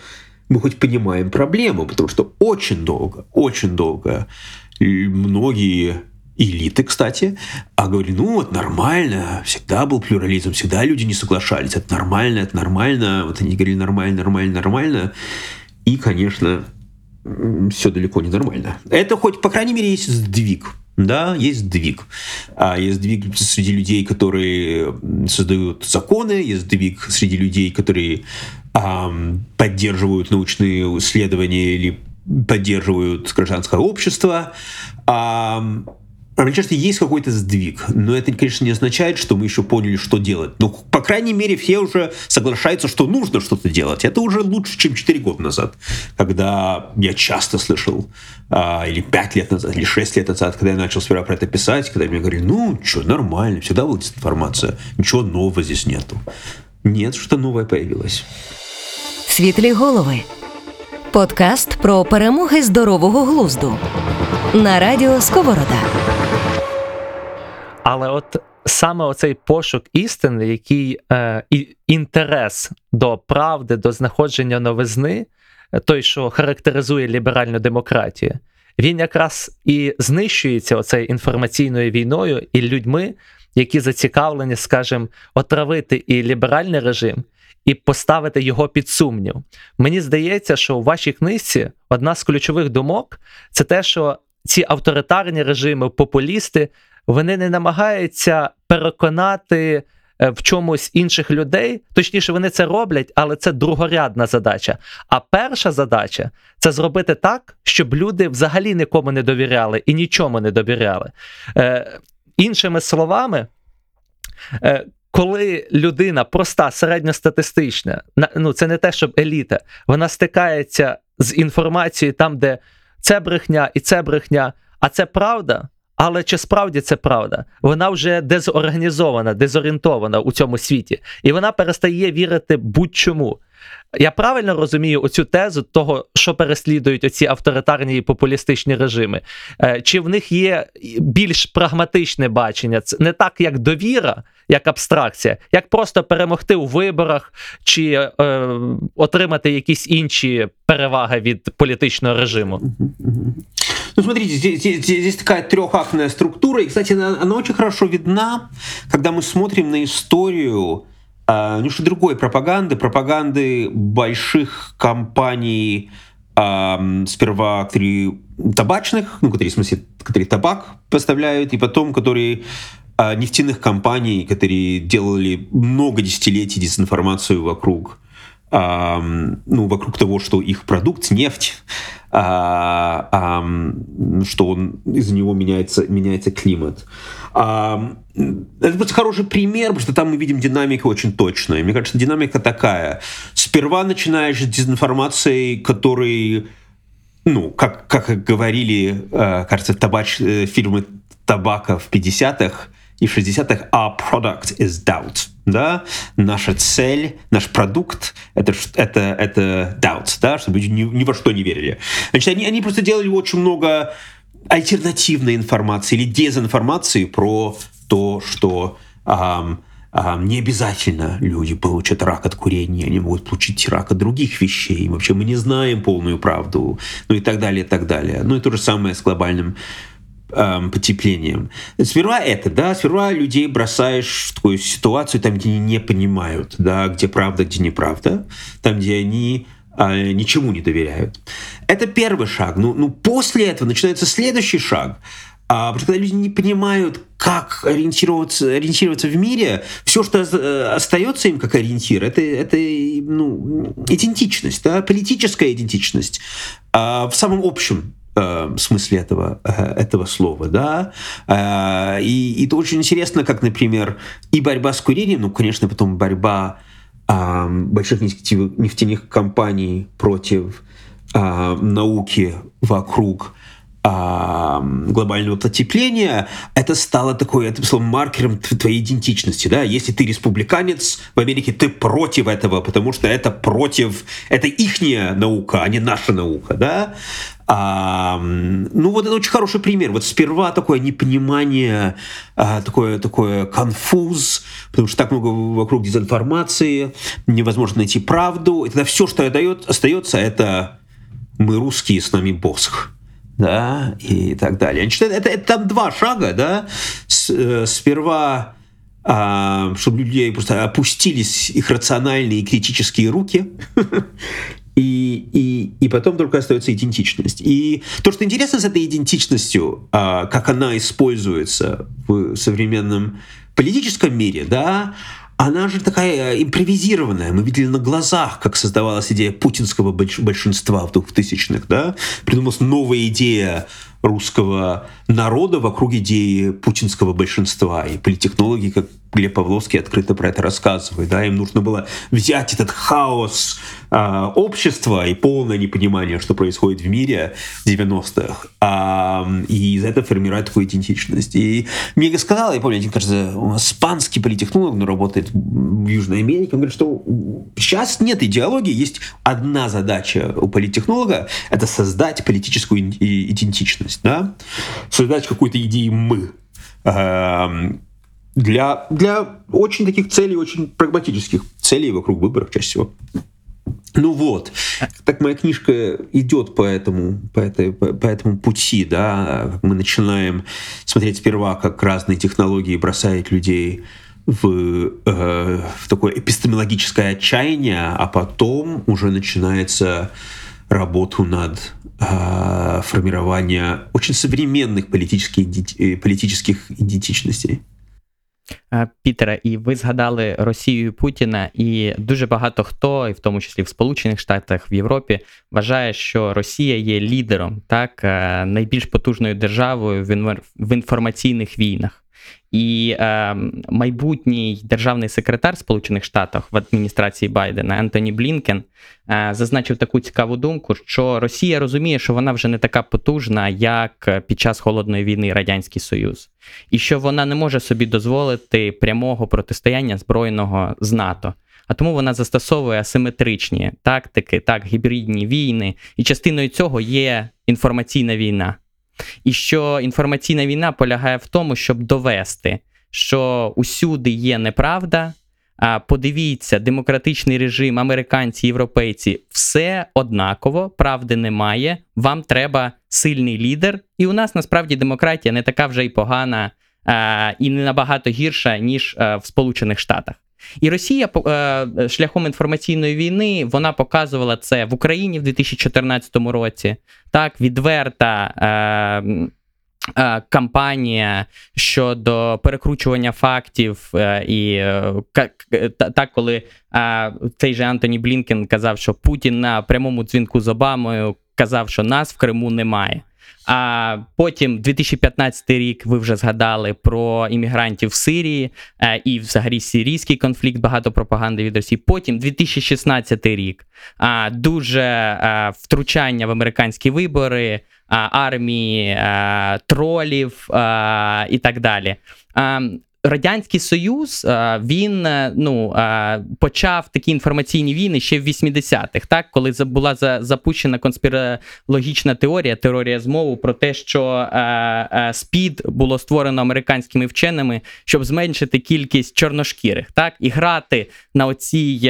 S1: мы хоть понимаем проблему, потому что очень долго, очень долго многие элиты, кстати, а говорили, ну вот нормально, всегда был плюрализм, всегда люди не соглашались, это нормально, это нормально, вот они говорили нормально, нормально, нормально, и, конечно, все далеко не нормально. Это хоть, по крайней мере, есть сдвиг. Да, есть сдвиг. А есть сдвиг среди людей, которые создают законы, есть сдвиг среди людей, которые поддерживают научные исследования или поддерживают гражданское общество. Раньше есть какой-то сдвиг, но это, конечно, не означает, что мы еще поняли, что делать. Ну, по крайней мере, все уже соглашаются, что нужно что-то делать. Это уже лучше, чем 4 года назад, когда я часто слышал, а, или 5 лет назад, или 6 лет назад, когда я начал сперва про это писать, когда мне говорили, ну, что, нормально, всегда была дезинформация, ничего нового здесь нету. Нет, что новое появилось.
S4: Світлі голови Подкаст про перемоги здорового глузду на радіо Сковорода.
S2: Але от саме оцей пошук істини, який е, інтерес до правди, до знаходження новизни, той, що характеризує ліберальну демократію, він якраз і знищується оцею інформаційною війною і людьми, які зацікавлені, скажімо, отравити і ліберальний режим. І поставити його під сумнів. Мені здається, що у вашій книжці одна з ключових думок це те, що ці авторитарні режими, популісти, вони не намагаються переконати е, в чомусь інших людей. Точніше, вони це роблять, але це другорядна задача. А перша задача це зробити так, щоб люди взагалі нікому не довіряли і нічому не довіряли. Е, Іншими словами, е, коли людина проста, середньостатистична, ну це не те, щоб еліта, вона стикається з інформацією там, де це брехня і це брехня, а це правда. Але чи справді це правда? Вона вже дезорганізована, дезорієнтована у цьому світі, і вона перестає вірити будь-чому. Я правильно розумію оцю тезу того, що переслідують оці авторитарні і популістичні режими? Е, чи в них є більш прагматичне бачення? Це не так, як довіра, як абстракція, як просто перемогти у виборах чи е, отримати якісь інші переваги від політичного режиму?
S1: Ну, смотрите, здесь, здесь, здесь такая трехактная структура, и, кстати, она, она очень хорошо видна, когда мы смотрим на историю а, немножко другой пропаганды, пропаганды больших компаний, а, сперва, которые табачных, ну, которые, в смысле, которые табак поставляют, и потом, которые а, нефтяных компаний, которые делали много десятилетий дезинформацию вокруг а, ну, вокруг того, что их продукт нефть, а, а, что он, из-за него меняется, меняется климат. А, это просто хороший пример, потому что там мы видим динамику очень точную. Мне кажется, динамика такая. Сперва начинаешь с дезинформацией, который, ну, как, как говорили, э, кажется, табач, э, фирмы табака в 50-х, и в 60-х our product is doubt. Да? Наша цель, наш продукт это, это, это doubt, да? чтобы люди ни, ни во что не верили. Значит, они, они просто делали очень много альтернативной информации или дезинформации про то, что эм, эм, не обязательно люди получат рак от курения, они могут получить рак от других вещей. Вообще мы не знаем полную правду, ну и так далее, и так далее. Ну и то же самое с глобальным эм, потеплением. Сперва это, да, сперва людей бросаешь в такую ситуацию, там, где они не понимают, да, где правда, где неправда, там, где они э, ничему не доверяют. Это первый шаг. Ну, ну после этого начинается следующий шаг. А, потому что когда люди не понимают, как ориентироваться, ориентироваться в мире, все, что э, остается им как ориентир, это, это ну, идентичность, да, политическая идентичность а, в самом общем Э, смысле этого, э, этого слова, да, э, и, и это очень интересно, как, например, и борьба с курением, ну, конечно, потом борьба больших нефтяных компаний против науки вокруг глобального потепления, это стало такой, это стало маркером твоей идентичности, да, если ты республиканец в Америке, ты против этого, потому что это против, это ихняя наука, а не наша наука, да, а, ну, вот это очень хороший пример. Вот сперва такое непонимание, а, такое, такое конфуз, потому что так много вокруг дезинформации, невозможно найти правду. И тогда все, что дает, остается, это мы русские, с нами Босх. Да, и так далее. Значит, это, это, там два шага, да. С, э, сперва а, чтобы людей просто опустились их рациональные и критические руки, и, и, и потом только остается идентичность. И то, что интересно с этой идентичностью, а, как она используется в современном политическом мире, да, она же такая импровизированная. Мы видели на глазах, как создавалась идея путинского большинства в 2000-х, да? Придумалась новая идея русского народа вокруг идеи путинского большинства. И политтехнологи, как Глеб Павловский открыто про это рассказывает. Да? Им нужно было взять этот хаос э, общества и полное непонимание, что происходит в мире в 90-х, э, и из этого формировать такую идентичность. И мне сказал, я помню, один, кажется, испанский политехнолог, но работает в Южной Америке, он говорит, что сейчас нет идеологии, есть одна задача у политехнолога — это создать политическую идентичность, да? создать какую-то идею «мы», эм, для, для очень таких целей, очень прагматических целей вокруг выборов чаще всего. Ну вот, так моя книжка идет по этому, по, этой, по, по этому пути, да, мы начинаем смотреть сперва, как разные технологии бросают людей в, э, в такое эпистемологическое отчаяние, а потом уже начинается работу над э, формированием очень современных политических, э, политических идентичностей.
S3: Е, Пітера, і ви згадали Росію Путіна, і дуже багато хто, і в тому числі в Сполучених Штатах в Європі, вважає, що Росія є лідером, так е, найбільш потужною державою в інформаційних війнах. І е, майбутній державний секретар Сполучених Штатів в адміністрації Байдена Ентоні Блінкен е, зазначив таку цікаву думку, що Росія розуміє, що вона вже не така потужна, як під час холодної війни Радянський Союз, і що вона не може собі дозволити прямого протистояння збройного з НАТО. А тому вона застосовує асиметричні тактики, так, гібридні війни, і частиною цього є інформаційна війна. І що інформаційна війна полягає в тому, щоб довести, що усюди є неправда. А подивіться, демократичний режим, американці, європейці, все однаково, правди немає. Вам треба сильний лідер. І у нас насправді демократія не така вже й погана а, і не набагато гірша, ніж а, в Сполучених Штатах. І Росія е, шляхом інформаційної війни вона показувала це в Україні в 2014 році. Так, відверта. Е, е, Кампанія щодо перекручування фактів, і так, коли цей же Антоні Блінкен казав, що Путін на прямому дзвінку з Обамою казав, що нас в Криму немає. А потім 2015 рік ви вже згадали про іммігрантів в Сирії е, і взагалі сирійський конфлікт, багато пропаганди від Росії. Потім 2016 рік дуже е, втручання в американські вибори, а, армії тролів і так далі. Радянський Союз він е, ну почав такі інформаційні війни ще в 80-х, так коли була запущена конспірологічна теорія, теорія змову про те, що е, е, СПІД було створено американськими вченими, щоб зменшити кількість чорношкірих, так і грати на оцій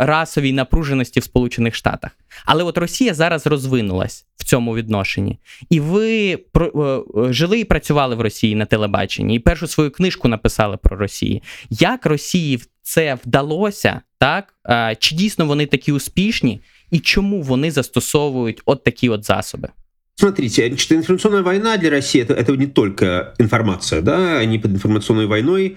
S3: расовій напруженості в Сполучених Штатах. Але от Росія зараз розвинулась в цьому відношенні, і ви про, жили і працювали в Росії на телебаченні, і першу свою книжку написали про Росію. Як Росії це вдалося, так чи дійсно вони такі успішні, і чому вони застосовують от такі от засоби?
S1: Смотрите, значит, информационная война для России это, это не только информация, да, они под информационной войной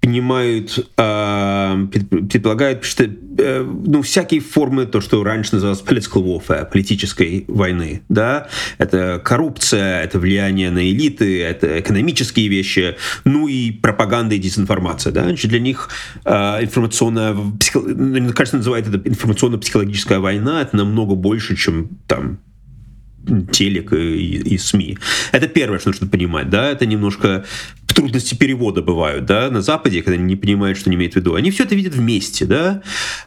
S1: понимают, э, предполагают, что э, ну, всякие формы, то, что раньше называлось political warfare, политической войны, да, это коррупция, это влияние на элиты, это экономические вещи, ну и пропаганда и дезинформация, да, значит, для них э, информационная, психо... мне кажется, называют это информационно-психологическая война, это намного больше, чем там телек и, и СМИ. Это первое, что нужно понимать, да, это немножко трудности перевода бывают, да, на Западе, когда они не понимают, что они имеют в виду. Они все это видят вместе, да.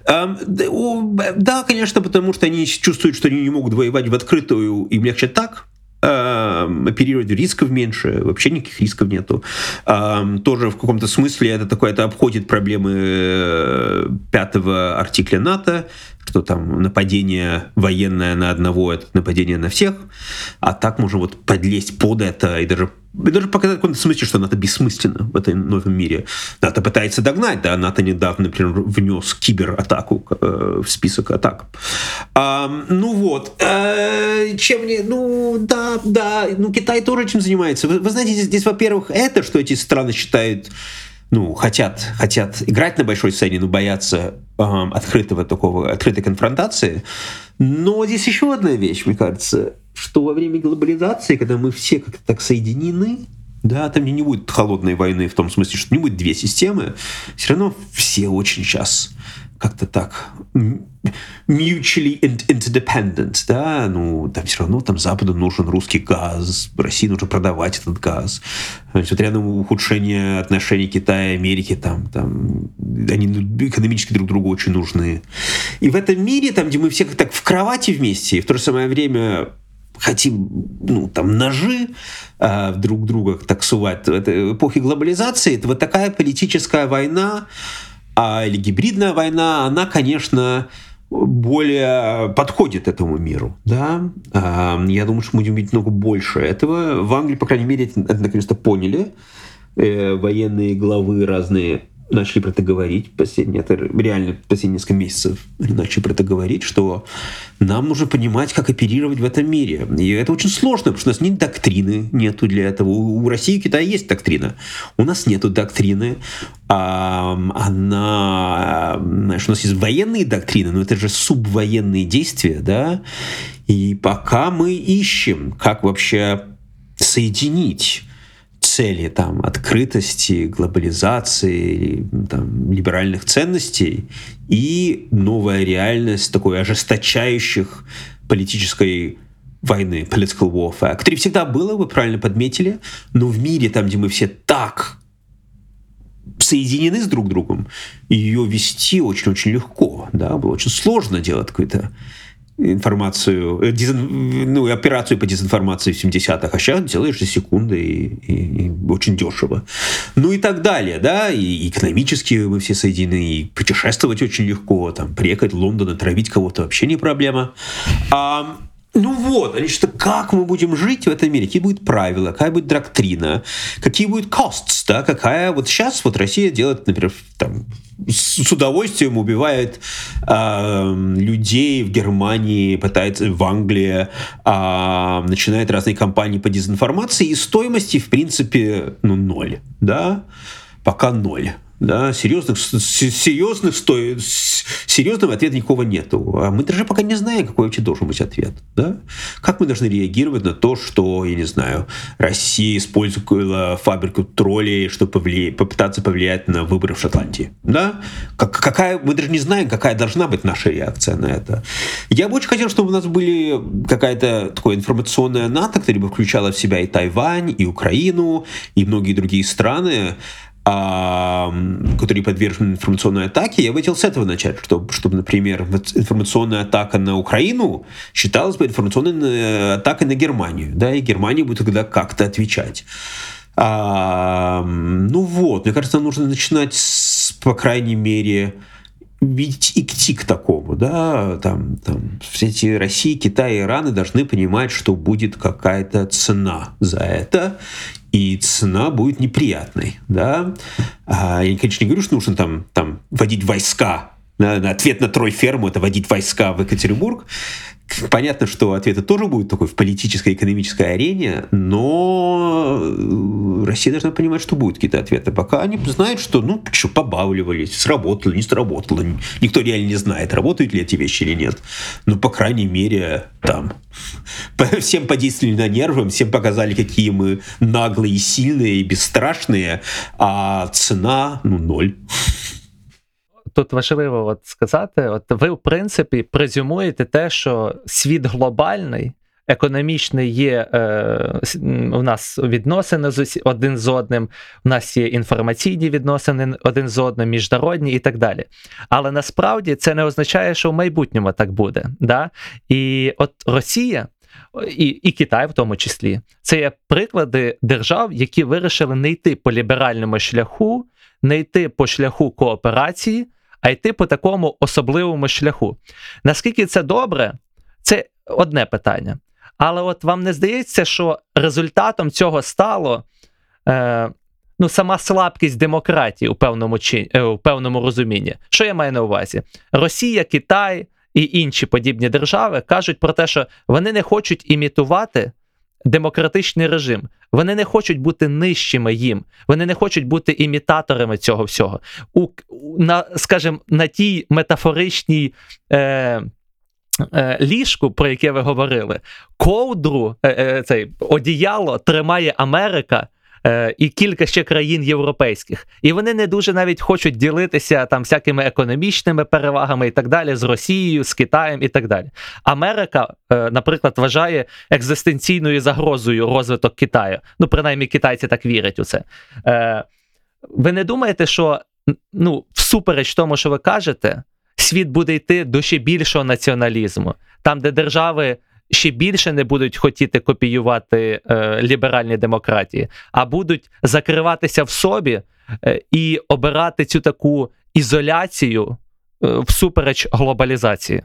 S1: Да, конечно, потому что они чувствуют, что они не могут воевать в открытую, им легче так, оперировать рисков меньше, вообще никаких рисков нету. Тоже в каком-то смысле это такое, это обходит проблемы э, пятого артикля НАТО, что там нападение военное на одного, это нападение на всех, а так можно вот подлезть под это и даже даже показать в каком-то смысле, что НАТО бессмысленно в этом новом мире. НАТО пытается догнать, да, НАТО недавно, например, внес кибератаку э, в список атак. А, ну вот, э, чем мне, ну да, да, ну Китай тоже этим занимается. Вы, вы знаете, здесь, здесь, во-первых, это, что эти страны считают ну, хотят, хотят играть на большой сцене, но боятся э, открытого такого, открытой конфронтации. Но здесь еще одна вещь, мне кажется, что во время глобализации, когда мы все как-то так соединены, Да, там не будет холодной войны в том смысле, что не будет две системы. Все равно все очень сейчас как-то так mutually interdependent, да, ну, там все равно там Западу нужен русский газ, России нужно продавать этот газ. Несмотря на ухудшение отношений Китая и Америки, там, там, они экономически друг другу очень нужны. И в этом мире, там, где мы все так в кровати вместе, и в то же самое время хотим, ну, там, ножи э, друг друга так сувать, это эпохи глобализации, это вот такая политическая война, а, или гибридная война, она, конечно, более подходит этому миру. Да? А, я думаю, что мы будем видеть много больше этого. В Англии, по крайней мере, это наконец-то поняли. Э, военные главы разные начали про это говорить, последние, это реально последние несколько месяцев начали про это говорить, что нам нужно понимать, как оперировать в этом мире. И это очень сложно, потому что у нас нет доктрины, нету для этого. У России и Китая есть доктрина. У нас нету доктрины. А, она, знаешь, у нас есть военные доктрины, но это же субвоенные действия, да? И пока мы ищем, как вообще соединить цели там, открытости, глобализации, там, либеральных ценностей и новая реальность такой ожесточающих политической войны, political warfare, которая всегда было, вы правильно подметили, но в мире, там, где мы все так соединены с друг другом, ее вести очень-очень легко, да, было очень сложно делать какой-то информацию, э, дезин, ну, операцию по дезинформации в 70-х, а сейчас делаешь за секунды и, и, и очень дешево. Ну и так далее, да, и экономически мы все соединены, и путешествовать очень легко, там, приехать в Лондон, отравить кого-то вообще не проблема. А, ну вот, значит, как мы будем жить в этом мире, какие будут правила, какая будет доктрина, какие будут costs, да, какая вот сейчас вот Россия делает, например, там, с, удовольствием убивает э, людей в Германии, пытается в Англии, э, начинает разные кампании по дезинформации, и стоимости, в принципе, ну, ноль, да, пока ноль да, серьезных, серьезных сто... серьезного ответа никакого нету. А мы даже пока не знаем, какой вообще должен быть ответ. Да? Как мы должны реагировать на то, что, я не знаю, Россия использовала фабрику троллей, чтобы повли... попытаться повлиять на выборы в Шотландии. Да? Как, какая... Мы даже не знаем, какая должна быть наша реакция на это. Я бы очень хотел, чтобы у нас были какая-то такое информационная НАТО, которая бы включала в себя и Тайвань, и Украину, и многие другие страны, которые подвержены информационной атаке, я бы хотел с этого начать, чтобы, чтобы, например, информационная атака на Украину считалась бы информационной э, атакой на Германию, да, и Германия будет тогда как-то отвечать. А, ну вот, мне кажется, нужно начинать, с, по крайней мере, видеть идти к такому, да, там, там все эти Россия, Китай Ираны должны понимать, что будет какая-то цена за это, и цена будет неприятной, да. А, я, конечно, не говорю, что нужно там, там вводить войска на, на ответ на Тройферму это вводить войска в Екатеринбург. Понятно, что ответ тоже будет такой в политической, экономической арене, но э, Россия должна понимать, что будут какие-то ответы. Пока они знают, что, ну, что, побавливались, сработало, не сработало. Никто реально не знает, работают ли эти вещи или нет. Но, по крайней мере, там, всем подействовали на нервы, всем показали, какие мы наглые, сильные и бесстрашные, а цена, ну, ноль.
S2: тут важливо от сказати: от ви, в принципі, презюмуєте те, що світ глобальний. Економічний є е, у нас відносини з усі, один з одним, у нас є інформаційні відносини один з одним, міжнародні і так далі. Але насправді це не означає, що в майбутньому так буде. Да? І от Росія і, і Китай, в тому числі, це є приклади держав, які вирішили не йти по ліберальному шляху, не йти по шляху кооперації а йти по такому особливому шляху. Наскільки це добре, це одне питання. Але от вам не здається, що результатом цього стало е, ну, сама слабкість демократії у певному чи, е, у певному розумінні. Що я маю на увазі? Росія, Китай і інші подібні держави кажуть про те, що вони не хочуть імітувати демократичний режим. Вони не хочуть бути нижчими їм, вони не хочуть бути імітаторами цього всього. У, на, Скажімо, на тій метафоричній. Е, е Ліжку, про яке ви говорили, ковдру, е, е, цей одіяло тримає Америка, і кілька ще країн європейських. І вони не дуже навіть хочуть ділитися там всякими економічними перевагами і так далі з Росією, з Китаєм і так далі. Америка, е, наприклад, вважає екзистенційною загрозою розвиток Китаю. Ну, принаймні, китайці так вірять у це. Е, ви не думаєте, що ну, всупереч тому, що ви кажете, світ буде йти до ще більшого націоналізму, там, де держави ще більше не будуть хотіти копіювати е, ліберальні демократії, а будуть закриватися в собі е, і обирати цю таку ізоляцію е, всупереч глобалізації.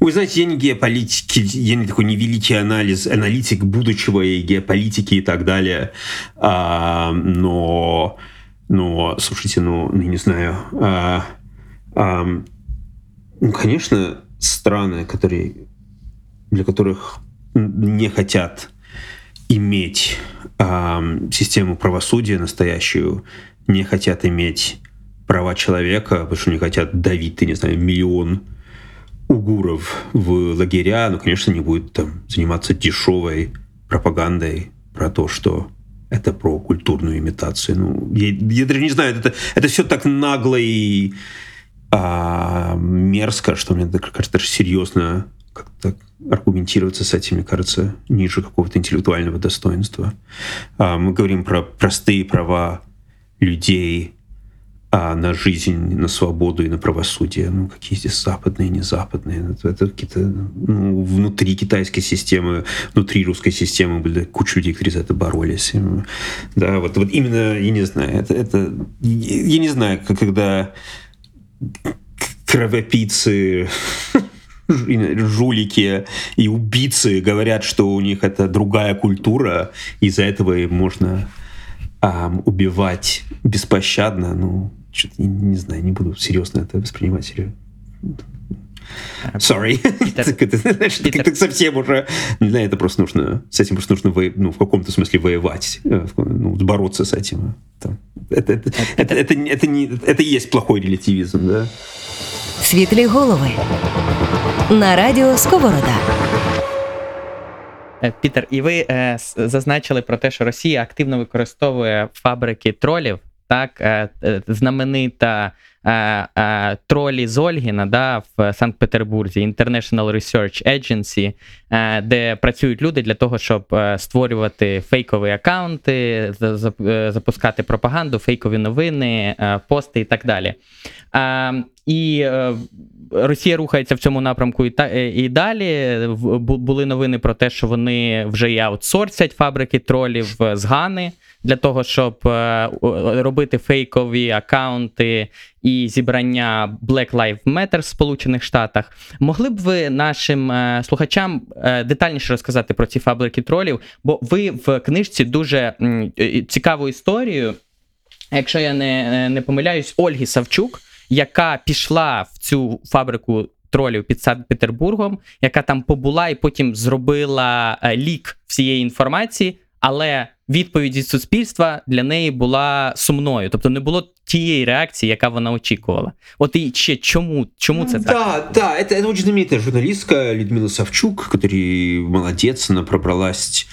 S1: Вы знаете, я не геополитик, я не такой невеликий анализ, аналитик будущего и геополитики и так далее, а, но, но, слушайте, ну, ну я не знаю, а, а, ну, конечно, страны, которые для которых не хотят иметь э, систему правосудия настоящую, не хотят иметь права человека, потому что не хотят давить, ты не знаю, миллион угуров в лагеря, ну, конечно, не будет там заниматься дешевой пропагандой про то, что это про культурную имитацию. Ну, я, я даже не знаю, это, это все так нагло и а, мерзко, что мне кажется, серьезно как-то аргументироваться с этим, мне кажется, ниже какого-то интеллектуального достоинства. А, мы говорим про простые права людей а, на жизнь, на свободу и на правосудие. Ну, какие здесь западные, не западные. Это, это какие-то ну, внутри китайской системы, внутри русской системы были куча людей, которые за это боролись. Да, вот, вот именно, я не знаю, это, это я не знаю, когда кровопийцы жулики и убийцы говорят, что у них это другая культура, из-за этого можно эм, убивать беспощадно. Ну, что-то не, не знаю, не буду серьезно это воспринимать серьезно. Sorry. Как-то совсем уже... Не знаю, это просто нужно... С этим просто нужно ну, в каком-то смысле воевать. Э, ну, бороться с этим. Это, это, это, это, это, не, это и есть плохой релятивизм, да?
S4: Світлі голови на радіо Сковорода.
S3: Е, Пітер, і ви е, зазначили про те, що Росія активно використовує фабрики тролів. Так, е, е, знаменита е, е, тролі з Ольгіна да, в Санкт-Петербурзі, International Research Agency, е, де працюють люди для того, щоб е, створювати фейкові аккаунти, запускати пропаганду, фейкові новини, е, пости і так далі. Е, і е, Росія рухається в цьому напрямку і та е, і далі. Були новини про те, що вони вже і аутсорсять фабрики тролів з Гани для того, щоб е, робити фейкові акаунти і зібрання Black Lives Matter в Сполучених Штатах. Могли б ви нашим слухачам детальніше розказати про ці фабрики тролів? Бо ви в книжці дуже цікаву історію. Якщо я не, не помиляюсь, Ольги Савчук яка пішла в цю фабрику тролів під Санкт-Петербургом, яка там побула і потім зробила е, лік всієї інформації, але відповідь від суспільства для неї була сумною, тобто не було тієї реакції, яка вона очікувала. От і ще чому чому це
S1: да, так? Да, это, это очень знаменитая Людмила Савчук, которая молодец, она пробралась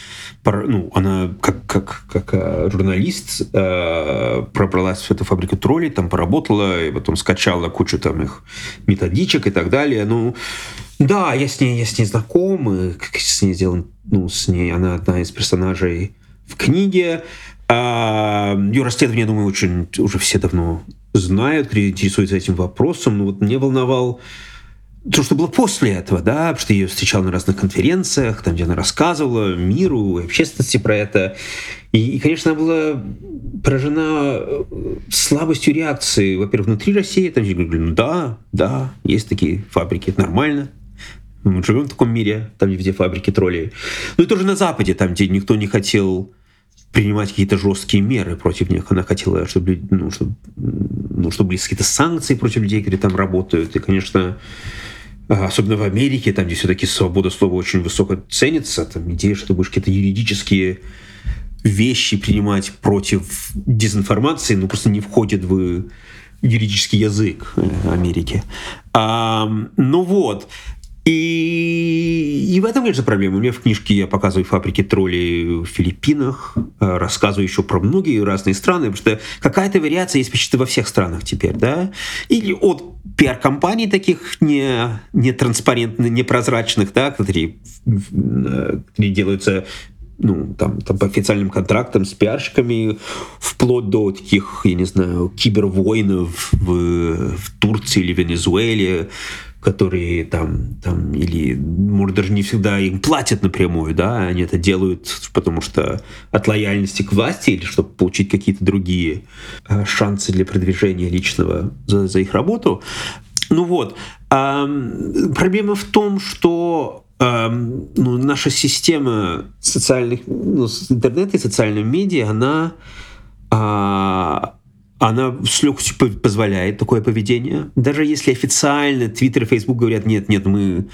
S1: ну, она как, как, как э, журналист э, пробралась в эту фабрику троллей, там поработала, и потом скачала кучу там их методичек и так далее. Ну, да, я с ней, я с ней знаком, и как с ней сделан, ну, с ней, она одна из персонажей в книге. А, ее расследование, я думаю, очень уже все давно знают, кто интересуется этим вопросом. Но вот мне волновал то, что было после этого, да, потому что я ее встречал на разных конференциях, там, где она рассказывала миру, общественности про это. И, и конечно, она была поражена э, слабостью реакции, во-первых, внутри России, там где говорили, ну да, да, есть такие фабрики, это нормально, мы живем в таком мире, там где фабрики троллей. Ну и тоже на Западе, там, где никто не хотел принимать какие-то жесткие меры против них. Она хотела, чтобы, ну, чтобы, ну, чтобы были какие-то санкции против людей, которые там работают. И, конечно, особенно в Америке, там, где все-таки свобода слова очень высоко ценится, там идея, что ты будешь какие-то юридические вещи принимать против дезинформации, ну, просто не входит в юридический язык э, Америки. А, ну вот. И и в этом, конечно, проблема. У меня в книжке я показываю фабрики троллей в Филиппинах, э, рассказываю еще про многие разные страны, потому что какая-то вариация есть почти во всех странах теперь, да? Или от пиар-компаний таких не, не транспарентных, непрозрачных, да, которые, э, которые делаются ну, там, там по официальным контрактам с пиарщиками, вплоть до таких, я не знаю, кибервойнов в, в Турции или Венесуэле, которые там, там, или, может, даже не всегда им платят напрямую, да, они это делают, потому что от лояльности к власти или чтобы получить какие-то другие э, шансы для продвижения личного за, за их работу. Ну вот, проблема в том, что ну, наша система социальных, ну, интернета и социальных медиа, она, а, она с легкостью позволяет такое поведение. Даже если официально Твиттер и Фейсбук говорят, нет, нет, мы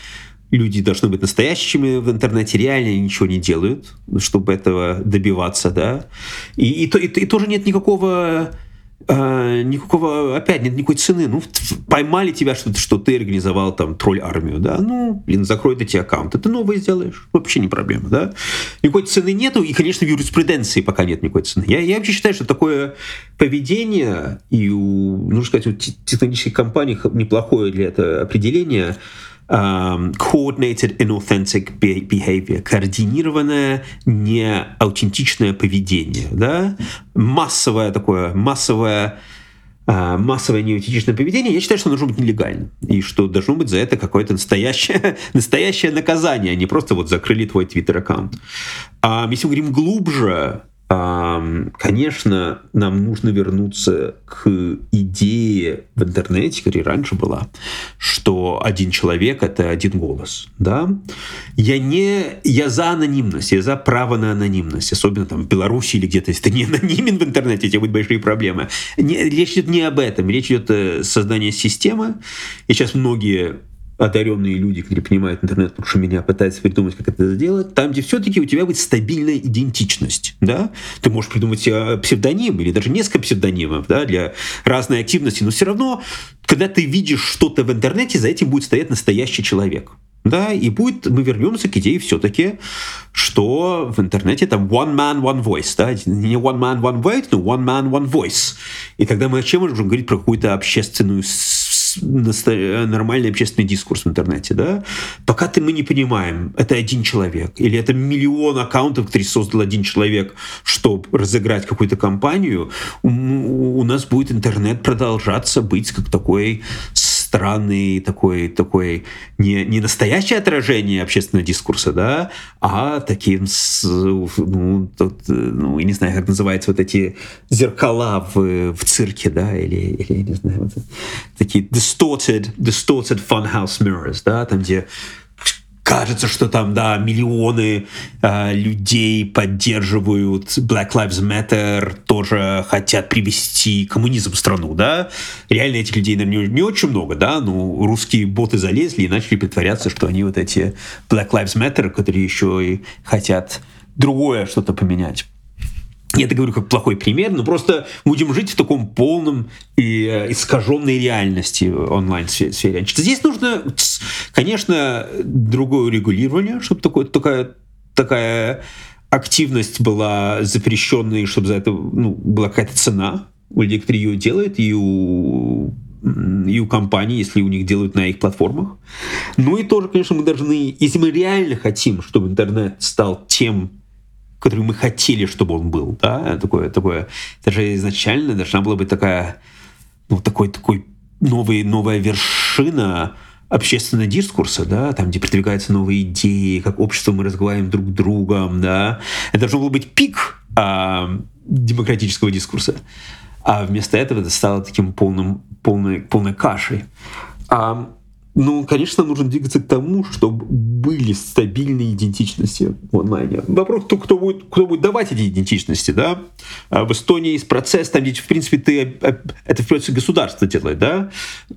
S1: люди должны быть настоящими в интернете, реально ничего не делают, чтобы этого добиваться, да. И, и, и, и тоже нет никакого э, никакого, опять нет никакой цены. Ну, поймали тебя, что, что ты организовал там тролль-армию, да, ну, блин, закрой эти аккаунты, ты новые сделаешь, вообще не проблема, да. Никакой цены нету, и, конечно, в юриспруденции пока нет никакой цены. Я, я вообще считаю, что такое поведение, и у, нужно сказать, у технологических компаний неплохое для этого определение – um, coordinated inauthentic behavior, координированное неаутентичное поведение, да, массовое такое, массовое uh, массовое неаутентичное поведение, я считаю, что должно быть нелегальным. И что должно быть за это какое-то настоящее, настоящее наказание, а не просто вот закрыли твой твиттер-аккаунт. А если мы говорим глубже, Конечно, нам нужно вернуться к идее в интернете, которая раньше была, что один человек — это один голос. Да? Я, не, я за анонимность, я за право на анонимность, особенно там в Беларуси или где-то, если ты не анонимен в интернете, у тебя будут большие проблемы. Не, речь идет не об этом, речь идет о создании системы, и сейчас многие одаренные люди, которые понимают интернет лучше меня, пытаются придумать, как это сделать, там, где все-таки у тебя будет стабильная идентичность, да, ты можешь придумать псевдоним или даже несколько псевдонимов, да, для разной активности, но все равно, когда ты видишь что-то в интернете, за этим будет стоять настоящий человек. Да, и будет, мы вернемся к идее все-таки, что в интернете там one man, one voice, да, не one man, one vote, но one man, one voice. И тогда мы о чем можем говорить про какую-то общественную нормальный общественный дискурс в интернете, да, пока ты мы не понимаем, это один человек, или это миллион аккаунтов, которые создал один человек, чтобы разыграть какую-то кампанию, у, у нас будет интернет продолжаться быть как такой странный такой, такой не, не настоящее отражение общественного дискурса, да, а таким, ну, тот, ну, не знаю, как называются вот эти зеркала в, в цирке, да, или, или не знаю, вот, такие distorted, distorted funhouse mirrors, да, там, где кажется, что там, да, миллионы э, людей поддерживают Black Lives Matter, тоже хотят привести коммунизм в страну, да. Реально этих людей, наверное, не, не очень много, да, но русские боты залезли и начали притворяться, что они вот эти Black Lives Matter, которые еще и хотят другое что-то поменять. Я это говорю как плохой пример, но просто будем жить в таком полном и э, искаженной реальности онлайн-сфере. Здесь нужно, конечно, другое регулирование, чтобы такое, такая, такая активность была запрещенной, чтобы за это ну, была какая-то цена у людей, которые ее делают, и у и у компаний, если у них делают на их платформах. Ну и тоже, конечно, мы должны, если мы реально хотим, чтобы интернет стал тем который мы хотели, чтобы он был, да, такое, такое, это же изначально должна была быть такая, ну, такой, такой новый, новая вершина общественного дискурса, да, там, где продвигаются новые идеи, как общество мы разговариваем друг с другом, да, это должно было быть пик а, демократического дискурса, а вместо этого это стало таким полным, полной, полной кашей. Ну, конечно, нужно двигаться к тому, чтобы были стабильные идентичности в онлайне. Вопрос, кто, кто, будет, кто будет давать эти идентичности, да? А в Эстонии есть процесс, там, где, в принципе, ты, это, в принципе, государство делает, да?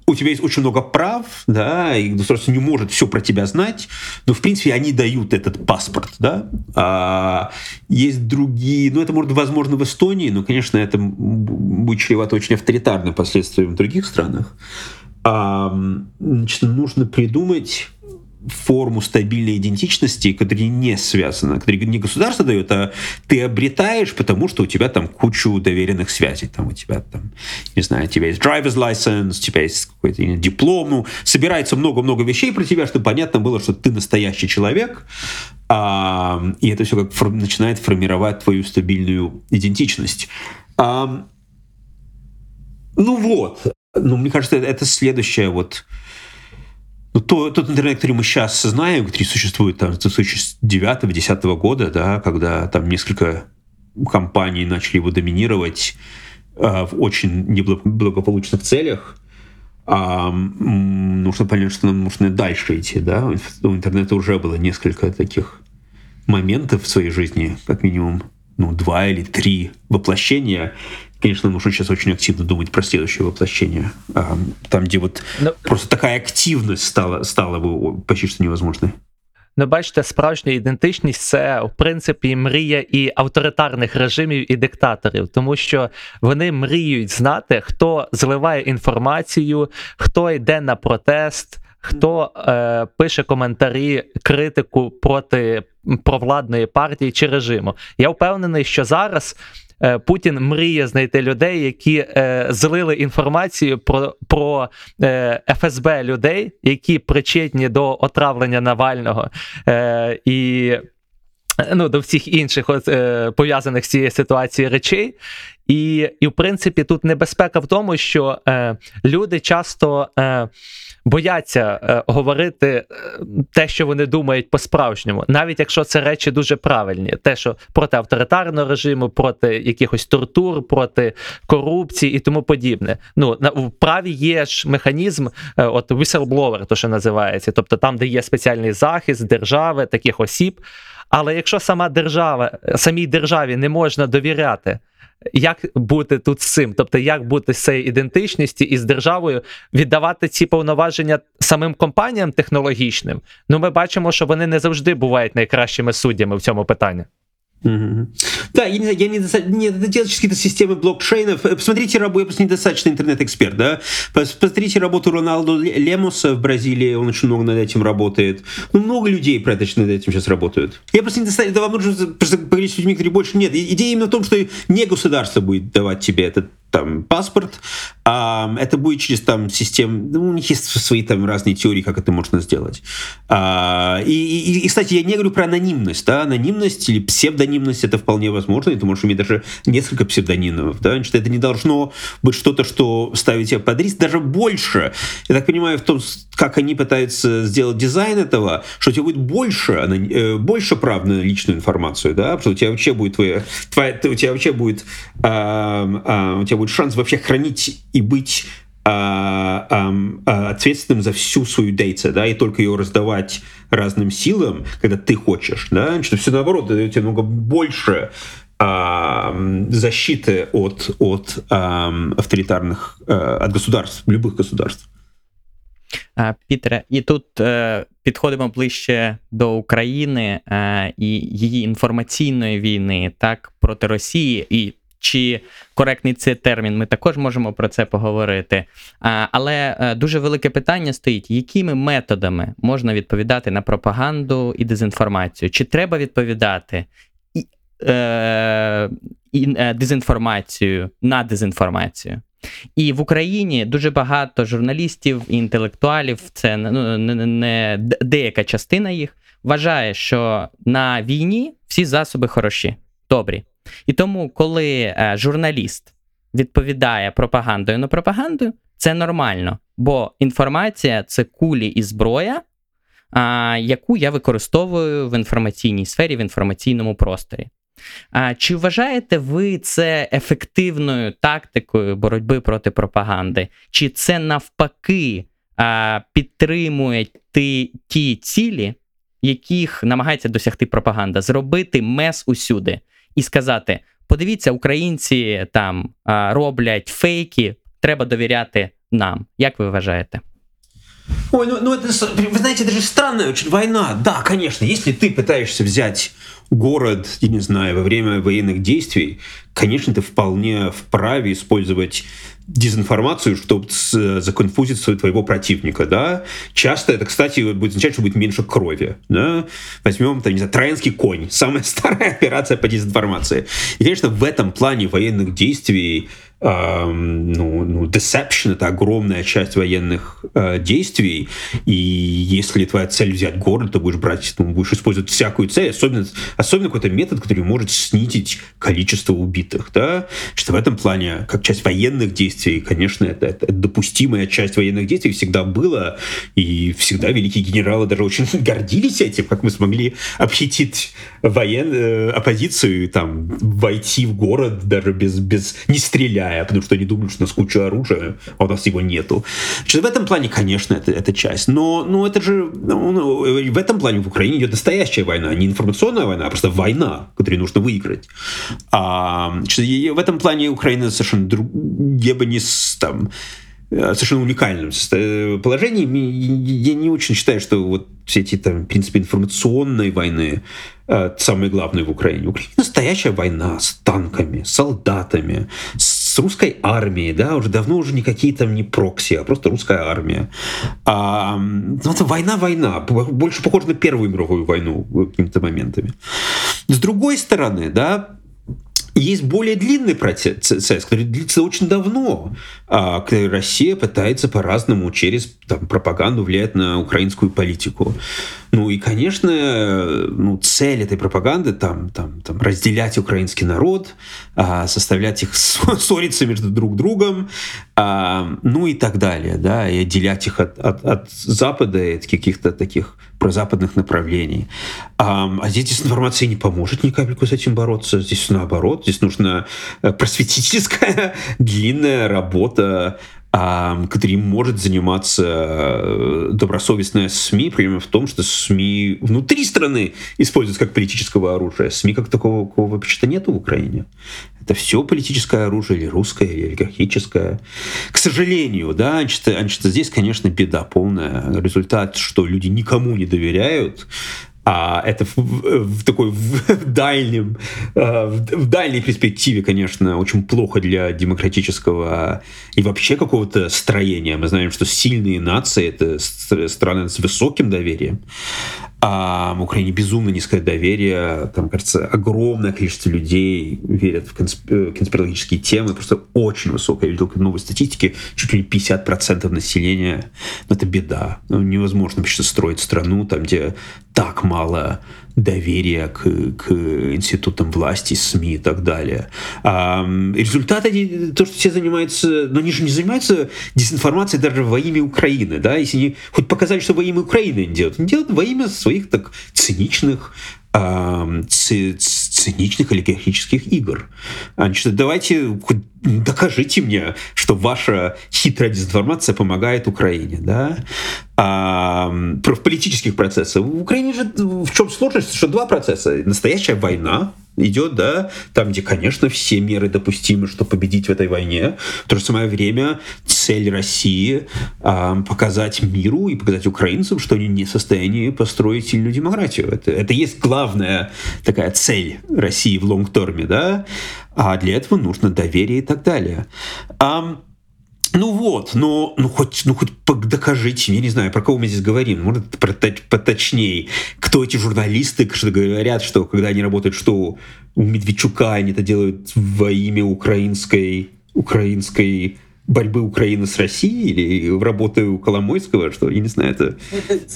S1: У тебя есть очень много прав, да, и государство не может все про тебя знать, но, в принципе, они дают этот паспорт, да? А есть другие, ну, это может, возможно, в Эстонии, но, конечно, это будет чревато очень авторитарным последствиям в других странах значит, нужно придумать форму стабильной идентичности, которая не связана, которая не государство дает, а ты обретаешь, потому что у тебя там кучу доверенных связей. Там у тебя там, не знаю, у тебя есть driver's license, у тебя есть какой-то диплом, ну, собирается много-много вещей про тебя, чтобы понятно было, что ты настоящий человек, а, и это все как фор- начинает формировать твою стабильную идентичность. А, ну вот, ну, мне кажется, это следующее вот ну, то, тот интернет, который мы сейчас знаем, который существует там, с 2009-2010 года, да, когда там несколько компаний начали его доминировать э, в очень неблагополучных целях, а, нужно понять, что нам нужно дальше идти. Да? У интернета уже было несколько таких моментов в своей жизни, как минимум ну, два или три воплощения, конечно, нужно сейчас очень активно думать про следующее воплощение. Там, где вот Но... просто такая активность стала, стала бы почти что невозможной.
S2: Ну, бачите, справжня ідентичність це в принципі мрія і авторитарних режимів і диктаторів, тому що вони мріють знати, хто зливає інформацію, хто йде на протест, хто е, пише коментарі, критику проти провладної партії чи режиму. Я впевнений, що зараз Путін мріє знайти людей, які е, злили інформацію про про е, ФСБ людей, які причетні до отравлення Навального. Е, і ну, До всіх інших от, е, пов'язаних з цією ситуацією речей. І, і, в принципі, тут небезпека в тому, що е, люди часто. Е, бояться е, говорити е, те, що вони думають по-справжньому, навіть якщо це речі дуже правильні, те, що проти авторитарного режиму, проти якихось тортур, проти корупції і тому подібне. Ну на в праві є ж механізм, е, от whistleblower, то що називається, тобто там, де є спеціальний захист держави, таких осіб. Але якщо сама держава, самій державі не можна довіряти як бути тут з цим? Тобто, як бути з цією ідентичністю і з державою, віддавати ці повноваження самим компаніям технологічним? Ну, ми бачимо, що вони не завжди бувають найкращими суддями в цьому питанні.
S1: Да, я не знаю, я не, не это какие-то системы блокчейнов. Посмотрите работу, я просто недостаточно интернет-эксперт, да. Посмотрите работу Роналду Лемуса в Бразилии, он очень много над этим работает. Ну, много людей про над этим сейчас работают. Я просто недостаточно, да вам нужно просто поговорить с людьми, которые больше нет. Идея именно в том, что не государство будет давать тебе этот там паспорт, а это будет через там систему, ну, у них есть свои там разные теории, как это можно сделать. А, и, и, и, кстати, я не говорю про анонимность, да, анонимность или псевдонимность, это вполне возможно, и ты можешь иметь даже несколько псевдонимов, да, значит, это не должно быть что-то, что ставит тебя под риск, даже больше. Я так понимаю, в том, как они пытаются сделать дизайн этого, что у тебя будет больше, э, больше прав на личную информацию, да, что у тебя вообще будет твоя, твоя у тебя вообще будет, а, а, у тебя будет шанс вообще хранить и быть а, а, а, ответственным за всю свою дейта, да, и только ее раздавать разным силам, когда ты хочешь, да, что все наоборот, дает тебе много больше а, защиты от, от а, авторитарных, а, от государств, любых государств.
S3: Пітере, і тут е, підходимо ближче до України е, і її інформаційної війни, так проти Росії, і чи коректний це термін, ми також можемо про це поговорити. Але е, дуже велике питання стоїть: якими методами можна відповідати на пропаганду і дезінформацію? Чи треба відповідати і, е, і е, дезінформацію на дезінформацію? І в Україні дуже багато журналістів і інтелектуалів, це ну, не, не деяка частина їх вважає, що на війні всі засоби хороші, добрі. І тому, коли е, журналіст відповідає пропагандою на пропаганду, це нормально, бо інформація це кулі і зброя, яку я використовую в інформаційній сфері, в інформаційному просторі. А, Чи вважаєте ви це ефективною тактикою боротьби проти пропаганди? Чи це навпаки а, підтримує ті, ті цілі, яких намагається досягти пропаганда? Зробити мес усюди? і сказати: подивіться, українці там роблять фейки, треба довіряти нам. Як ви вважаєте?
S1: Ой, ну, ну это, вы знаете, это же странная очень война. Да, конечно, если ты пытаешься взять город, я не знаю, во время военных действий, конечно, ты вполне вправе использовать дезинформацию, чтобы законфузить твоего противника, да. Часто это, кстати, будет означать, что будет меньше крови, да. Возьмем, там, не знаю, троянский конь, самая старая операция по дезинформации. И, конечно, в этом плане военных действий ну, ну, deception — это огромная часть военных э, действий, и если твоя цель взять город, то будешь брать, ну, будешь использовать всякую цель, особенно, особенно какой-то метод, который может снизить количество убитых, да, что в этом плане, как часть военных действий, конечно, это, это, допустимая часть военных действий всегда было, и всегда великие генералы даже очень гордились этим, как мы смогли обхитрить военную э, оппозицию, там, войти в город даже без, без не стреляя, стреляя, потому что они думают, что у нас куча оружия, а у нас его нету. Значит, в этом плане, конечно, это, это часть. Но, но это же... Ну, ну, в этом плане в Украине идет настоящая война. Не информационная война, а просто война, которую нужно выиграть. А, значит, в этом плане Украина совершенно друг... Я бы не там Э, совершенно уникальном положении. Я не очень считаю, что вот все эти, там, в принципе, информационные войны э, самые главные в Украине. Украина настоящая война с танками, солдатами, с русской армией, да, уже давно уже никакие там не прокси, а просто русская армия. А, ну, это война-война, больше похожа на Первую мировую войну какими-то моментами. С другой стороны, да, есть более длинный процесс, который длится очень давно, а, когда Россия пытается по-разному через там, пропаганду влиять на украинскую политику. Ну и, конечно, ну, цель этой пропаганды там, там, там разделять украинский народ, а, составлять их ссориться между друг другом, а, ну и так далее, да, и отделять их от, от, от Запада и от каких-то таких прозападных направлений. А здесь дезинформация не поможет ни капельку с этим бороться. Здесь наоборот, здесь нужна э, просветительская длинная работа которым может заниматься э, добросовестная СМИ, проблема в том, что СМИ внутри страны используются как политического оружия. СМИ как такого, такого вообще-то нету в Украине. Это все политическое оружие, или русское, или олигархическое. К сожалению, да, значит, значит, здесь, конечно, беда полная. Результат, что люди никому не доверяют, а это в, в такой в дальнем, э, в дальней перспективе, конечно, очень плохо для демократического и вообще какого-то строения. Мы знаем, что сильные нации — это страны с высоким доверием, а Украине безумно низкое доверие. Там, кажется, огромное количество людей верят в э, конспирологические темы. Просто очень высокое. Я видел новой статистики. Чуть ли не 50% населения. Но это беда. Ну, невозможно вообще строить страну, там, где так мало доверия к, к институтам власти, СМИ и так далее. А, результат то, что все занимаются, но они же не занимаются дезинформацией даже во имя Украины, да, если они хоть показали, что во имя Украины они делают, они делают во имя своих так циничных циничных олигархических игр. Значит, давайте докажите мне, что ваша хитрая дезинформация помогает Украине, да? А, в политических процессах. В Украине же в чем сложность? Что два процесса. Настоящая война, идет, да, там, где, конечно, все меры допустимы, чтобы победить в этой войне. В то же самое время цель России э, показать миру и показать украинцам, что они не в состоянии построить сильную демократию. Это, это есть главная такая цель России в лонгторме, да, а для этого нужно доверие и так далее. Ну вот, но ну хоть, ну хоть докажите, я не знаю, про кого мы здесь говорим, может поточнее, кто эти журналисты, что говорят, что когда они работают, что у Медведчука они это делают во имя украинской, украинской борьбы Украины с Россией или работы у Коломойского, что, я не знаю, это,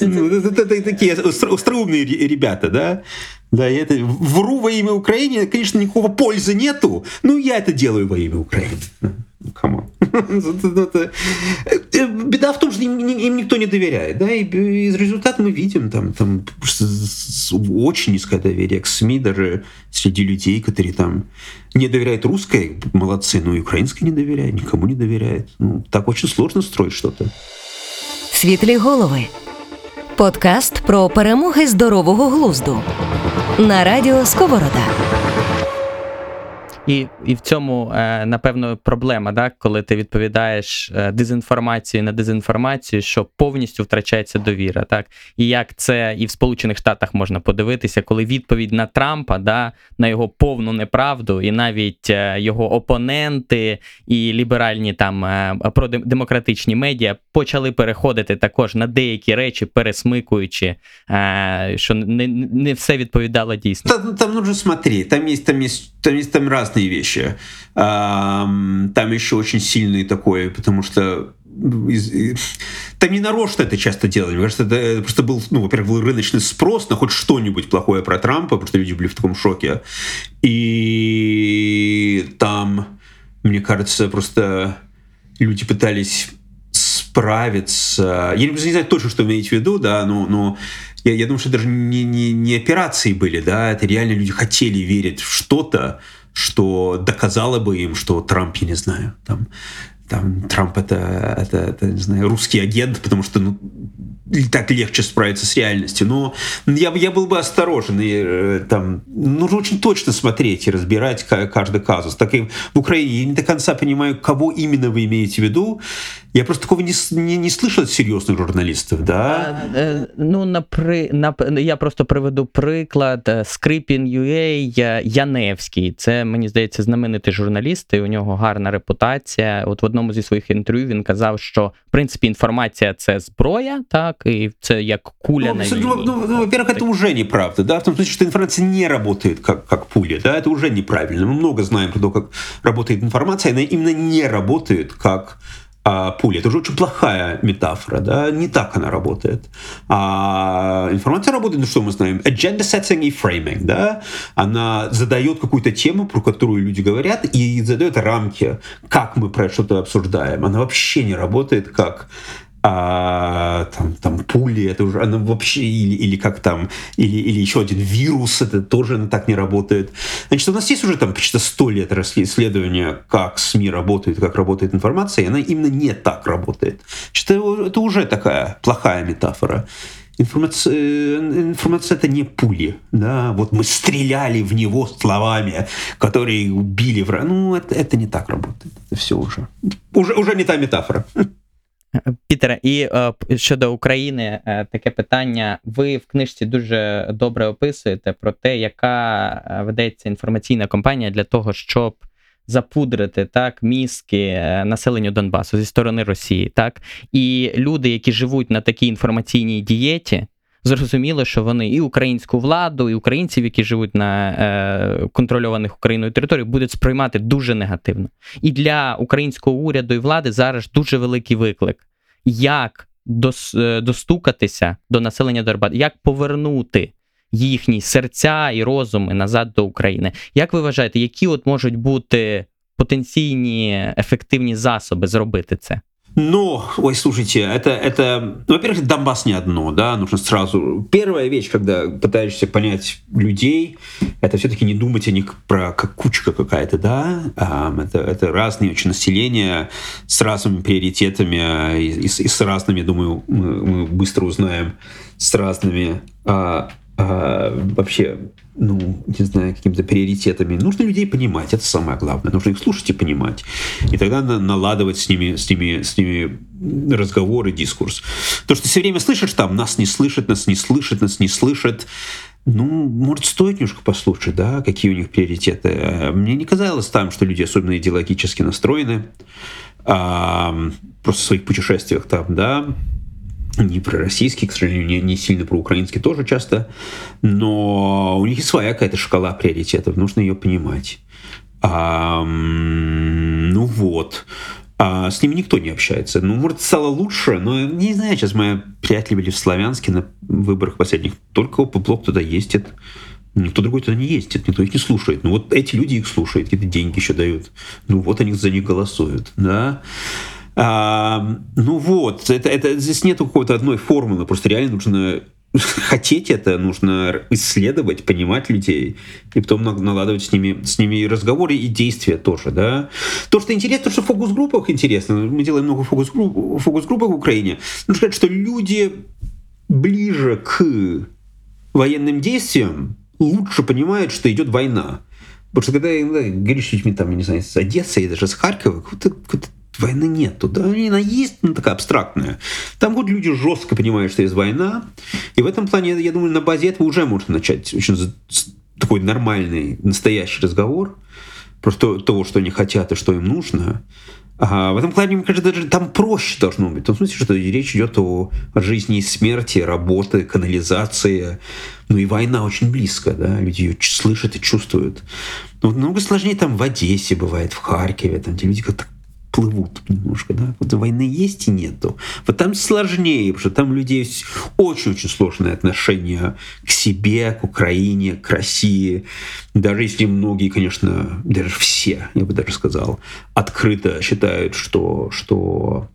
S1: ну, это, такие остроумные ребята, да? Да, я это вру во имя Украины, конечно, никакого пользы нету, но я это делаю во имя Украины. Камон. Э, беда в том, что им, им никто не доверяет. Да, и из результата мы видим там, там очень низкое доверие к СМИ, даже среди людей, которые там не доверяют русской, молодцы, но и украинской не доверяют, никому не доверяют. Ну, так очень сложно строить что-то.
S4: Світлі голови. Подкаст про перемоги здорового глузду на радіо Сковорода.
S3: І і в цьому, е, напевно, проблема, да? коли ти відповідаєш е, дезінформацію на дезінформацію, що повністю втрачається довіра. Так? І як це і в Сполучених Штатах можна подивитися, коли відповідь на Трампа, да, на його повну неправду, і навіть е, його опоненти і ліберальні там продемократичні медіа почали переходити також на деякі речі, пересмикуючи, що не не все відповідало дійсно.
S1: Там, там нужно смотреть, там есть, там есть, там есть там разные вещи. Там еще очень сильный такой, потому что там не нарочно это часто делали. Мне кажется, это просто был, ну, во-первых, был рыночный спрос на хоть что-нибудь плохое про Трампа, потому что люди были в таком шоке. И там, мне кажется, просто люди пытались справиться. Я не знаю точно, что имеете в виду, да, но, но я, я думаю, что даже не, не, не операции были, да, это реально люди хотели верить в что-то, что доказало бы им, что Трамп, я не знаю, там, там Трамп это, это, это, не знаю, русский агент, потому что ну, так легче справиться с реальностью. Но я, я был бы осторожен. И, э, там, нужно очень точно смотреть и разбирать каждый казус. Так и в Украине я не до конца понимаю, кого именно вы имеете в виду. Я просто такого не не, не слышал от серйозних журналістів. Да?
S3: А, е, ну, напри, нап, я просто приведу приклад Скрипін UA Яневський. Це, мені здається, знаменитий журналіст, і у нього гарна репутація. От в одному зі своїх інтерв'ю він казав, що в принципі інформація це зброя, так, і це як куля
S1: ну,
S3: на
S1: війні. Ну, ну, ну, во-первых, это уже неправда, да, в том смысле, что информация не работает как, как пуля, да, это уже неправильно. Мы много знаем про то, как работает информация, она именно не работает как а, пули. Это уже очень плохая метафора, да, не так она работает. А информация работает, ну что мы знаем, agenda setting и framing, да, она задает какую-то тему, про которую люди говорят, и задает рамки, как мы про что-то обсуждаем. Она вообще не работает как а, там, там пули, это уже она вообще, или, или как там, или, или еще один вирус, это тоже она так не работает. Значит, у нас есть уже там почти сто лет исследования, как СМИ работают, как работает информация, и она именно не так работает. Значит, это, это уже такая плохая метафора. Информация, информация это не пули, да, вот мы стреляли в него словами, которые убили врага. Ну, это, это не так работает. Это все уже. Уже, уже не та метафора.
S3: Пітере, і е, щодо України, е, таке питання. Ви в книжці дуже добре описуєте про те, яка е, ведеться інформаційна кампанія для того, щоб запудрити так мізки населенню Донбасу зі сторони Росії, так і люди, які живуть на такій інформаційній дієті зрозуміло, що вони і українську владу, і українців, які живуть на е, контрольованих Україною територіях, будуть сприймати дуже негативно. І для українського уряду і влади зараз дуже великий виклик, як дос, е, достукатися до населення Донбасу, як повернути. Їхні серця і розуми назад до України. Як ви вважаєте, які от можуть бути потенційні ефективні засоби зробити це?
S1: Но, ой, слушайте, это, это, ну, во-первых, Донбасс не одно, да, нужно сразу. Первая вещь, когда пытаешься понять людей, это все-таки не думать о них про как кучка какая-то, да, а, это, это разные очень населения с разными приоритетами и, и, и с разными, думаю, мы, мы быстро узнаем, с разными а, а, вообще, ну, не знаю, какими-то приоритетами. Нужно людей понимать, это самое главное. Нужно их слушать и понимать. И тогда наладывать с ними, с ними, с ними разговоры, дискурс. То, что все время слышишь там, нас не слышат, нас не слышат, нас не слышат, ну, может, стоит немножко послушать, да, какие у них приоритеты. Мне не казалось там, что люди особенно идеологически настроены, а, просто в своих путешествиях там, да, не про российский, к сожалению, не, не сильно про украинский тоже часто, но у них своя какая-то шкала приоритетов, нужно ее понимать. А, ну вот. А с ними никто не общается. Ну, может, стало лучше, но не знаю, сейчас мои приятели были в Славянске на выборах последних. Только Опоблок туда ездит. Никто другой туда не ездит, никто их не слушает. Ну вот эти люди их слушают, какие-то деньги еще дают. Ну вот они за них голосуют, да. А, ну вот, это, это, здесь нет какой-то одной формулы, просто реально нужно хотеть это, нужно исследовать, понимать людей, и потом наладывать с ними, с ними разговоры и действия тоже, да. То, что интересно, то, что в фокус-группах интересно, мы делаем много фокус-групп, фокус-группах в Украине, нужно сказать, что люди ближе к военным действиям лучше понимают, что идет война. Потому что когда иногда говоришь с людьми, там, не знаю, с Одессы и даже с Харькова, какой-то, какой-то войны нету, да, она есть, но такая абстрактная. Там вот люди жестко понимают, что есть война, и в этом плане, я думаю, на базе этого уже можно начать очень такой нормальный, настоящий разговор, просто того, что они хотят и что им нужно. А в этом плане, мне кажется, даже там проще должно быть. В том смысле, что речь идет о жизни и смерти, работы, канализации. Ну и война очень близко, да, люди ее слышат и чувствуют. Но намного сложнее там в Одессе бывает, в Харькове, там, где люди как-то плывут немножко, да, вот войны есть и нету. Вот там сложнее, потому что там у людей очень-очень сложное отношение к себе, к Украине, к России. Даже если многие, конечно, даже все, я бы даже сказал, открыто считают, что, что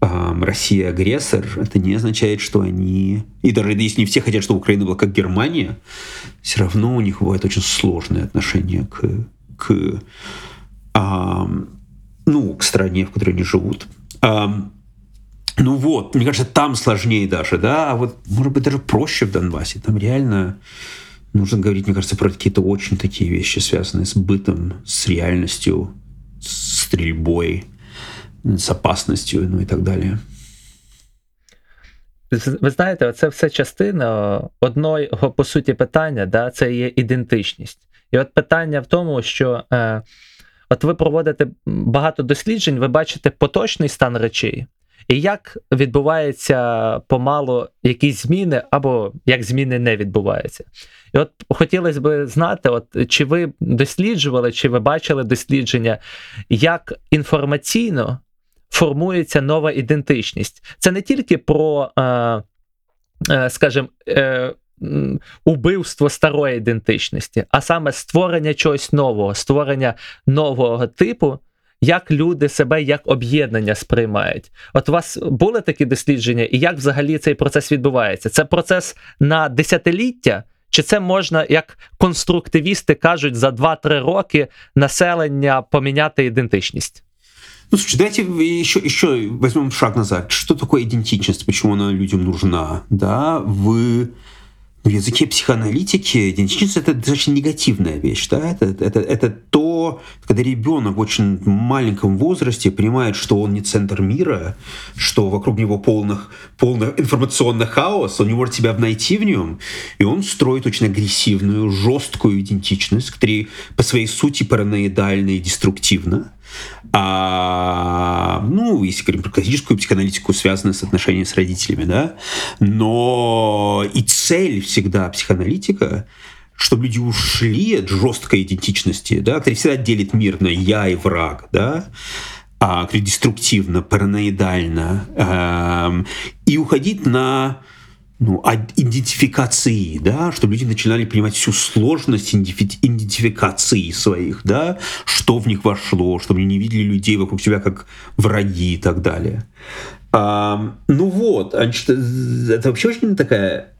S1: Россия агрессор, это не означает, что они... И даже если не все хотят, чтобы Украина была как Германия, все равно у них бывает очень сложное отношение к, к э, ну, к стране, в которой они живут. А, ну вот, мне кажется, там сложнее даже, да, а вот, может быть, даже проще в Донбассе. Там реально нужно говорить, мне кажется, про какие-то очень такие вещи, связанные с бытом, с реальностью, с стрельбой, с опасностью, ну и так далі.
S2: Ви знаєте, це все частина одного, по суті, питання, да, це є ідентичність. І от питання в тому, що е, От ви проводите багато досліджень, ви бачите поточний стан речей, і як відбуваються помалу якісь зміни, або як зміни не відбуваються. І от хотілося б знати, от чи ви досліджували, чи ви бачили дослідження, як інформаційно формується нова ідентичність. Це не тільки про, е, е, скажімо, е, убивство старої ідентичності, а саме створення чогось нового, створення нового типу. Як люди себе як об'єднання сприймають? От у вас були такі дослідження, і як взагалі цей процес відбувається? Це процес на десятиліття, чи це можна, як конструктивісти кажуть, за 2-3 роки населення поміняти ідентичність?
S1: Ну, слушайте, давайте еще, еще возьмем шаг назад. Что такое идентичность? Почему она людям нужна? Да, вы в языке психоаналитики идентичность это достаточно негативная вещь. Да? Это, это, это то, когда ребенок в очень маленьком возрасте понимает, что он не центр мира, что вокруг него полных, полный информационный хаос, он не может себя найти в нем, и он строит очень агрессивную, жесткую идентичность, которая по своей сути параноидальна и деструктивна. А, ну, если говорим про классическую психоаналитику, связанную с отношениями с родителями, да, но и цель всегда психоаналитика чтобы люди ушли от жесткой идентичности, да, которая всегда делит мир на я и враг, да, а, деструктивно, параноидально, э, и уходить на ну, идентификации, да, чтобы люди начинали понимать всю сложность идентификации своих, да, что в них вошло, чтобы они не видели людей вокруг себя как враги и так далее. А, ну вот, значит, это вообще очень такая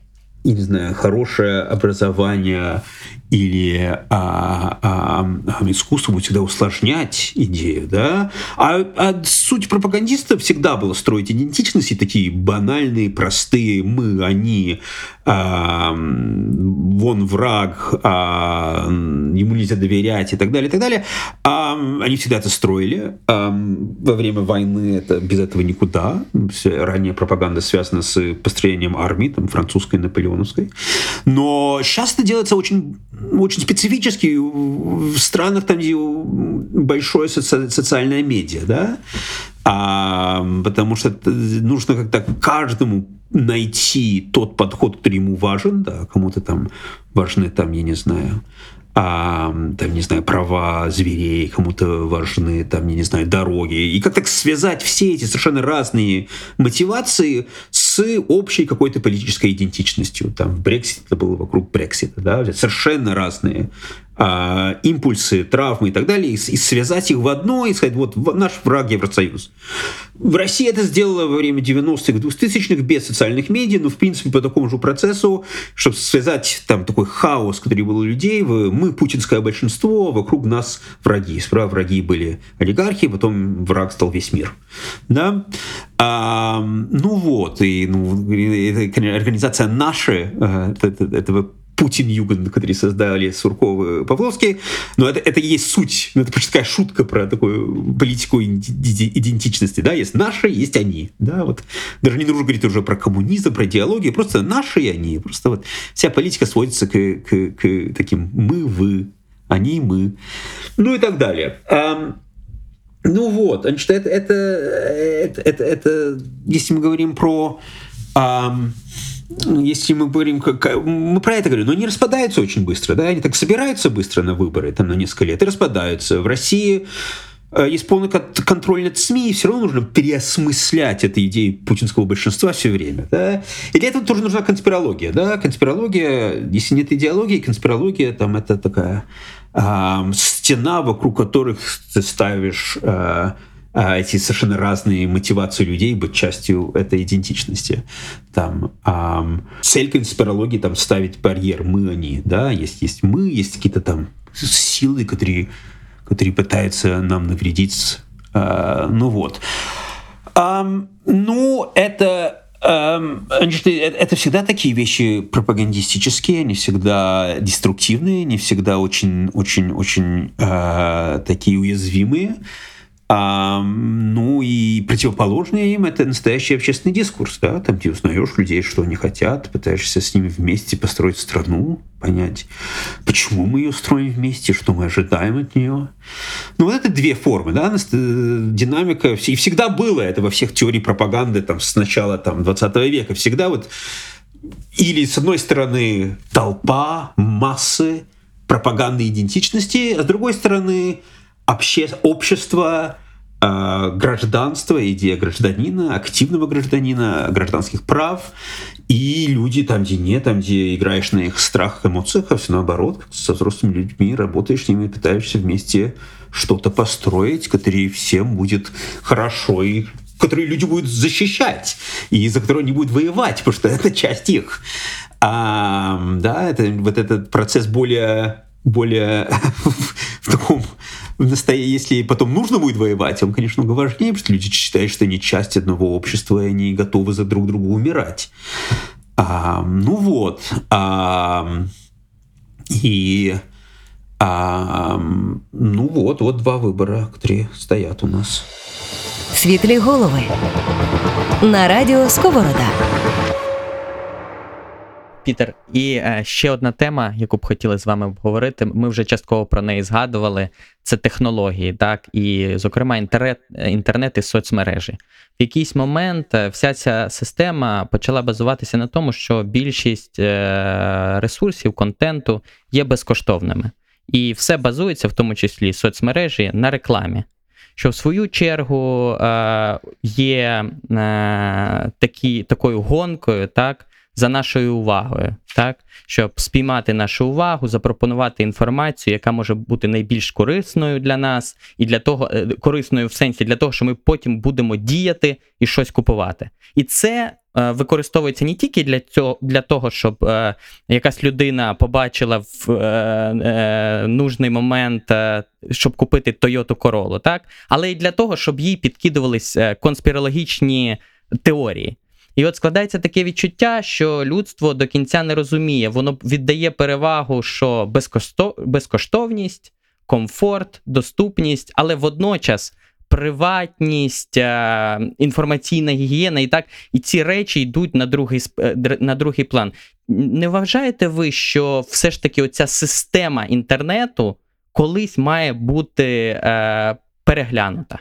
S1: не знаю, хорошее образование или а, а, искусство будет всегда усложнять идею, да? А, а суть пропагандиста всегда была строить идентичности такие банальные, простые мы, они, а, вон враг, а, ему нельзя доверять и так далее, и так далее. А, они всегда это строили. А, во время войны это без этого никуда. Ранее пропаганда связана с построением армии, там, французской, наполеоновской. Но сейчас это делается очень очень специфический в странах, там, где большое соци социальное медиа, да, а, потому что нужно как-то каждому найти тот подход, который ему важен, да, кому-то там важны, там, я не знаю, а, там, не знаю, права зверей, кому-то важны, там, я не знаю, дороги. И как так связать все эти совершенно разные мотивации с общей какой-то политической идентичностью. Там Брексит это было вокруг Брексита, да, совершенно разные а, импульсы, травмы и так далее, и, и связать их в одно и сказать, вот наш враг Евросоюз. В России это сделала во время 90-х, 2000-х без социальных медиа, но в принципе по такому же процессу, чтобы связать там такой хаос, который был у людей, мы путинское большинство, вокруг нас враги. Справа враги были олигархи, потом враг стал весь мир. Да? А, ну вот, и ну, организация «Наши» э, этого Путин-Юган, которые создали Сурковы и Павловский. Но это, это и есть суть. Ну, это просто такая шутка про такую политику идентичности. Да? Есть наши, есть они. Да? Вот. Даже не нужно говорить уже про коммунизм, про идеологию. Просто наши и они. Просто вот вся политика сводится к, к, к таким «мы», «вы», «они», «мы». Ну и так далее. Ну вот, значит, это, это, это, это, это если мы говорим про если мы говорим, как, мы про это говорим, но они распадаются очень быстро, да, они так собираются быстро на выборы, там, на несколько лет, и распадаются. В России э, есть полный контроль над СМИ, и все равно нужно переосмыслять эту идею путинского большинства все время. Да? И для этого тоже нужна конспирология. Да? Конспирология, если нет идеологии, конспирология там это такая э, стена, вокруг которых ты ставишь э, а, эти совершенно разные мотивации людей быть частью этой идентичности. Там эм, цель конспирологии там ставить барьер мы они, да, есть есть мы, есть какие-то там силы, которые которые пытаются нам навредить. Э, ну вот. Эм, ну это Значит, э, это всегда такие вещи пропагандистические, они всегда деструктивные, не всегда очень, очень, очень э, такие уязвимые. А, ну и противоположное им это настоящий общественный дискурс, да, там ты узнаешь людей, что они хотят, пытаешься с ними вместе построить страну, понять, почему мы ее строим вместе, что мы ожидаем от нее. Ну вот это две формы, да, динамика, и всегда было это во всех теориях пропаганды там с начала там 20 века, всегда вот или с одной стороны толпа, массы, пропаганды идентичности, а с другой стороны обще... общество, э, гражданство, идея гражданина, активного гражданина, гражданских прав, и люди там, где нет, там, где играешь на их страхах, эмоциях, а все наоборот, со взрослыми людьми работаешь с ними, пытаешься вместе что-то построить, которое всем будет хорошо и которые люди будут защищать, и за которые они будут воевать, потому что это часть их. А, да, это вот этот процесс более более в таком если потом нужно будет воевать, он, конечно, много важнее, потому что люди считают, что они часть одного общества, и они готовы за друг друга умирать. А, ну вот. А, и а, ну вот, вот два выбора, которые стоят у нас.
S4: Світлі голови на радіо Сковорода.
S3: Пітер, і е, ще одна тема, яку б хотіли з вами обговорити. Ми вже частково про неї згадували. Це технології, так і, зокрема, інтернет, інтернет і соцмережі. В якийсь момент е, вся ця система почала базуватися на тому, що більшість е, ресурсів, контенту є безкоштовними. І все базується, в тому числі соцмережі, на рекламі. Що в свою чергу є такі, такою гонкою, так, за нашою увагою, так щоб спіймати нашу увагу, запропонувати інформацію, яка може бути найбільш корисною для нас, і для того е, корисною в сенсі для того, що ми потім будемо діяти і щось купувати. І це е, використовується не тільки для цього, для того, щоб е, якась людина побачила в е, е, нужний момент, е, щоб купити Toyota Corolla, так, але й для того, щоб їй підкидувались конспірологічні теорії. І от складається таке відчуття, що людство до кінця не розуміє, воно віддає перевагу, що безкоштовність, комфорт, доступність, але водночас. Приватність, е, інформаційна гігієна і так, і ці речі йдуть на другий е, на другий план. Не вважаєте ви, що все ж таки оця система інтернету колись має бути е, переглянута?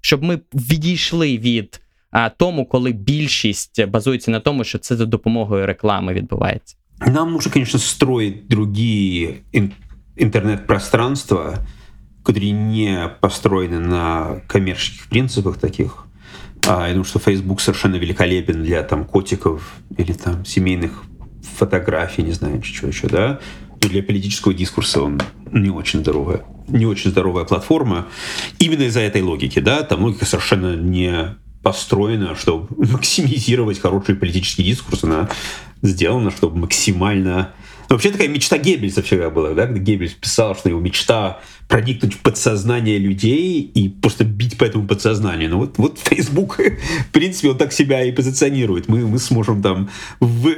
S3: Щоб ми відійшли від тому, коли більшість базується на тому, що це за допомогою реклами відбувається.
S1: Нам нужно, конечно, строить другие интернет-пространства, которые не построены на коммерческих принципах таких. А, я думаю, что Facebook совершенно великолепен для там котиков или там семейных фотографий, не знаю, что еще, да. Но для политического дискурса он не очень здоровая, не очень здоровая платформа. Именно из-за этой логики, да, там логика совершенно не построена, чтобы максимизировать хороший политический дискурс. Она сделано, чтобы максимально вообще такая мечта Геббельса всегда была, да, Геббельс писал, что его мечта проникнуть в подсознание людей и просто бить по этому подсознанию. Ну вот, вот Facebook, в принципе, он так себя и позиционирует. Мы, мы сможем там, в,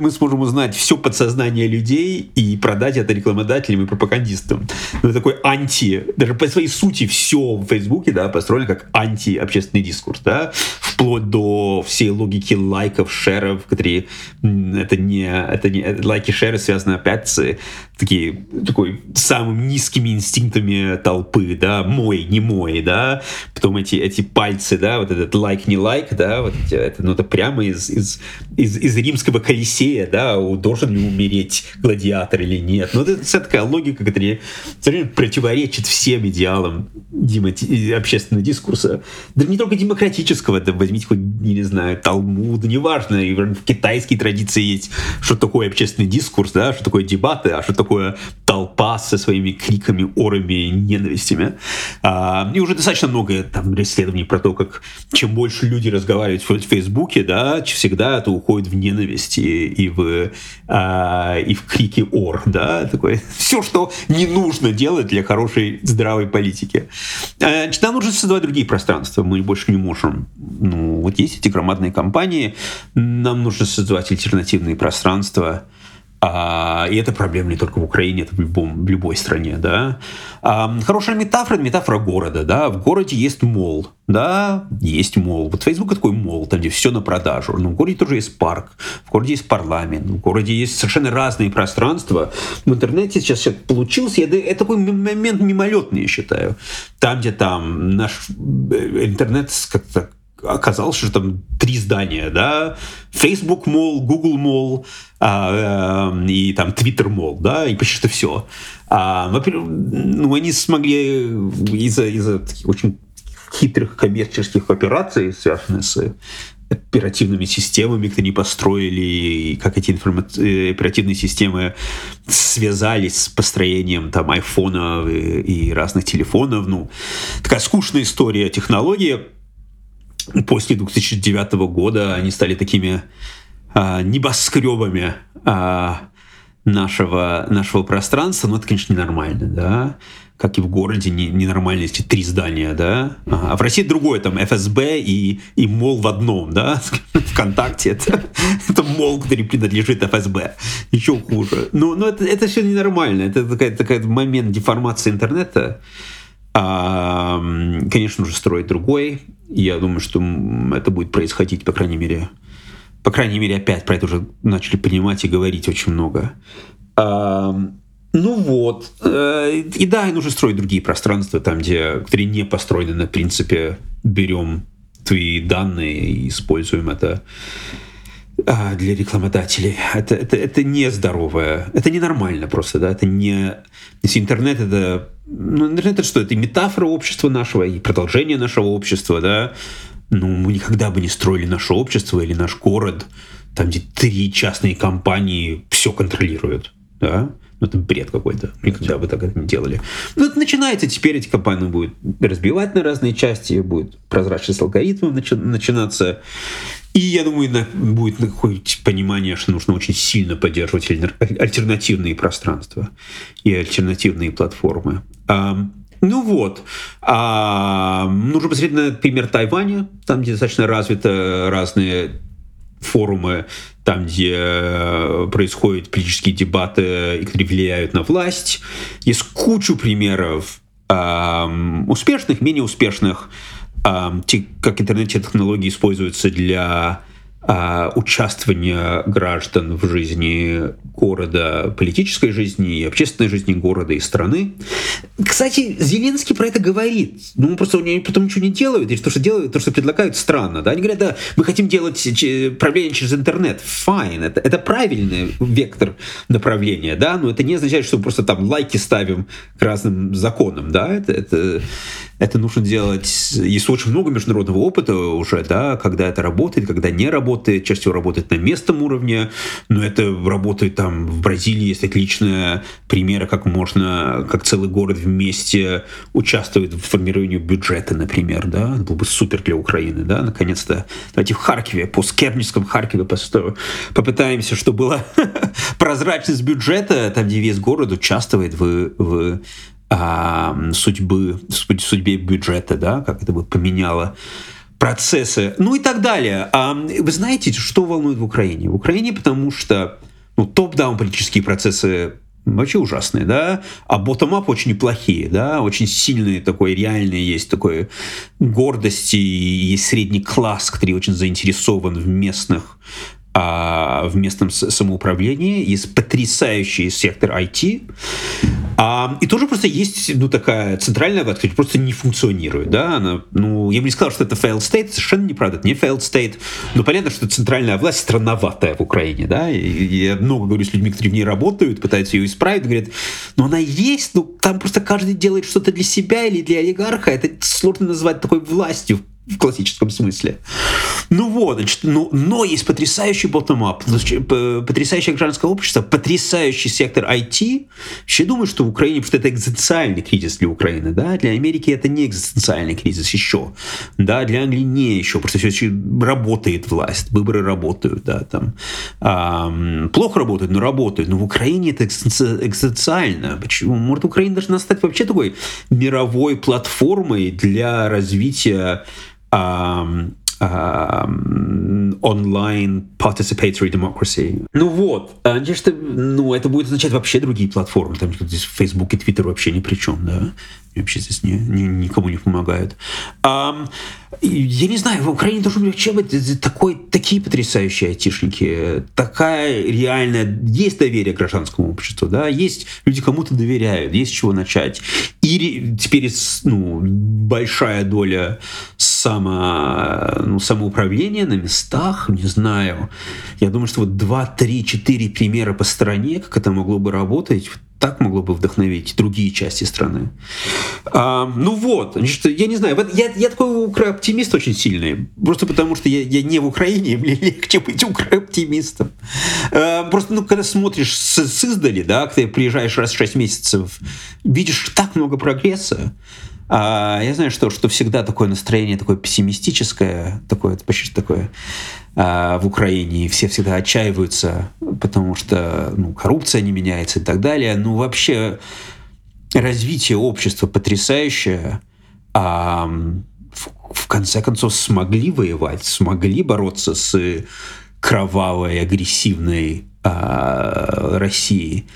S1: мы сможем узнать все подсознание людей и продать это рекламодателям и пропагандистам. Ну, такой анти, даже по своей сути все в Фейсбуке, да, построено как анти-общественный дискурс, да, вплоть до всей логики лайков, шеров, которые это не, это не лайки, шеры связаны опять с такие, такой самым низкими инстинктами толпы, да, мой, не мой, да, потом эти, эти пальцы, да, вот этот лайк, не лайк, да, вот эти, это, ну, это прямо из, из, из, из римского колесея, да, должен ли умереть гладиатор или нет. Ну, это вся такая логика, которая противоречит всем идеалам общественного дискурса. Да не только демократического, да возьмите хоть, не знаю, Талмуд, неважно, и в китайской традиции есть, что такое общественный дискурс, да, что такое дебаты, а что такое толпа со своими криками, орами, ненавистями. А, и уже достаточно много там исследований про то, как чем больше люди разговаривают в Фейсбуке, да, всегда это уходит в ненависть и, и, в, а, и в крики ор, да, такое все, что не нужно делать для хорошей здравой политики. А, нам нужно создавать другие пространства, мы больше не можем. Ну, вот есть эти громадные компании, нам нужно создавать альтернативные пространства, а, и это проблема не только в Украине, это в, любом, в любой стране, да. А, хорошая метафора, метафора города, да. В городе есть мол, да, есть мол. Вот Facebook такой мол, там где все на продажу. Но в городе тоже есть парк, в городе есть парламент, в городе есть совершенно разные пространства. В интернете сейчас, сейчас получился, это такой момент мимолетный, я считаю. Там, где там наш э, интернет как-то оказалось, что там три здания, да, Facebook Mall, Google Mall а, э, и там Twitter Mall, да, и почти что все. А, ну, они смогли из-за из таких очень хитрых коммерческих операций, связанных с оперативными системами, которые они построили, и как эти информа... Э, оперативные системы связались с построением там айфонов и, и разных телефонов. Ну, такая скучная история технологии после 2009 года они стали такими а, небоскребами а, нашего, нашего пространства, но это, конечно, ненормально, да, как и в городе не, ненормально, если три здания, да, а в России другое, там, ФСБ и, и МОЛ в одном, да, ВКонтакте, это, это МОЛ, который принадлежит ФСБ, еще хуже. Но, но это, это все ненормально, это такой такой момент деформации интернета, а, конечно же, строить другой. Я думаю, что это будет происходить, по крайней мере, по крайней мере, опять про это уже начали понимать и говорить очень много. А, ну вот. Э, и да, и нужно строить другие пространства, там, где, которые не построены на принципе берем твои данные и используем это а, для рекламодателей. Это, это, это не здоровое, это ненормально просто, да, это не... Если интернет это... Ну, интернет это что? Это метафора общества нашего и продолжение нашего общества, да. Ну, мы никогда бы не строили наше общество или наш город, там, где три частные компании все контролируют, да. Ну, это бред какой-то. Никогда бы так это не делали. Ну, это начинается. Теперь эти компании будут разбивать на разные части, будет прозрачность алгоритмов начи- начинаться. И я думаю, будет какое-то понимание, что нужно очень сильно поддерживать альтернативные пространства и альтернативные платформы. Ну вот. А, нужно посмотреть на пример Тайваня, там, где достаточно развиты разные форумы, там, где происходят политические дебаты, которые влияют на власть. Есть кучу примеров успешных, менее успешных как интернет-технологии используются для а, участвования граждан в жизни города, политической жизни и общественной жизни города и страны. Кстати, Зеленский про это говорит. Ну, просто они потом ничего не делают, то, что делают, то, что предлагают, странно. Да? Они говорят, да, мы хотим делать правление через интернет. Fine, это, это правильный вектор направления, да, но это не означает, что мы просто там лайки ставим к разным законам, да, это, это, это нужно делать. Есть очень много международного опыта уже, да, когда это работает, когда не работает, работает, чаще работает на местном уровне, но это работает там в Бразилии, есть отличные примеры, как можно, как целый город вместе участвует в формировании бюджета, например, да, это было бы супер для Украины, да, наконец-то. Давайте в Харькове, по Скерническом Харькове попытаемся, чтобы была прозрачность бюджета, там, где весь город участвует в, в а, судьбы, судьбе бюджета, да, как это бы поменяло процессы, ну и так далее. А вы знаете, что волнует в Украине? В Украине потому что ну, топ-даун политические процессы вообще ужасные, да, а ботtom-up очень неплохие, да, очень сильные такой, реальные есть такой гордости, есть средний класс, который очень заинтересован в местных а, в местном самоуправлении, есть потрясающий сектор IT, а, и тоже просто есть, ну, такая центральная власть, которая просто не функционирует, да, она, ну, я бы не сказал, что это failed state, совершенно неправда, это не failed state, но понятно, что центральная власть странноватая в Украине, да, и, я много говорю с людьми, которые в ней работают, пытаются ее исправить, говорят, ну, она есть, ну, там просто каждый делает что-то для себя или для олигарха, это сложно назвать такой властью в классическом смысле. Ну вот, значит, ну, но есть потрясающий bottom-up, потрясающее гражданское общество, потрясающий сектор IT. Вообще думаю, что в Украине, потому что это экзистенциальный кризис для Украины, да, для Америки это не экзистенциальный кризис еще, да, для Англии не еще, просто все работает власть, выборы работают, да, там, эм, плохо работают, но работают, но в Украине это экзистенциально. Почему? Может, Украина должна стать вообще такой мировой платформой для развития um, online participatory democracy. Ну вот, конечно, ну это будет означать вообще другие платформы, там здесь Facebook и Twitter вообще ни при чем, да, вообще здесь не, не, никому не помогают. Um, я не знаю, в Украине должен быть вообще такой, такие потрясающие айтишники, такая реальная, есть доверие к гражданскому обществу, да, есть люди кому-то доверяют, есть чего начать. И теперь ну, большая доля само, ну, самоуправления на местах, не знаю. Я думаю, что вот 2, 3, 4 примера по стране, как это могло бы работать, так могло бы вдохновить другие части страны. А, ну вот, значит, я не знаю, я, я такой оптимист очень сильный, просто потому что я, я не в Украине, мне легче быть оптимистом. А, просто, ну, когда смотришь с, с издали, да, когда приезжаешь раз в 6 месяцев, видишь так много прогресса, а, я знаю, что, что всегда такое настроение такое пессимистическое, такое почти такое а, в Украине, и все всегда отчаиваются, потому что ну, коррупция не меняется и так далее. Ну, вообще развитие общества потрясающее, а в, в конце концов смогли воевать, смогли бороться с кровавой, агрессивной а, Россией.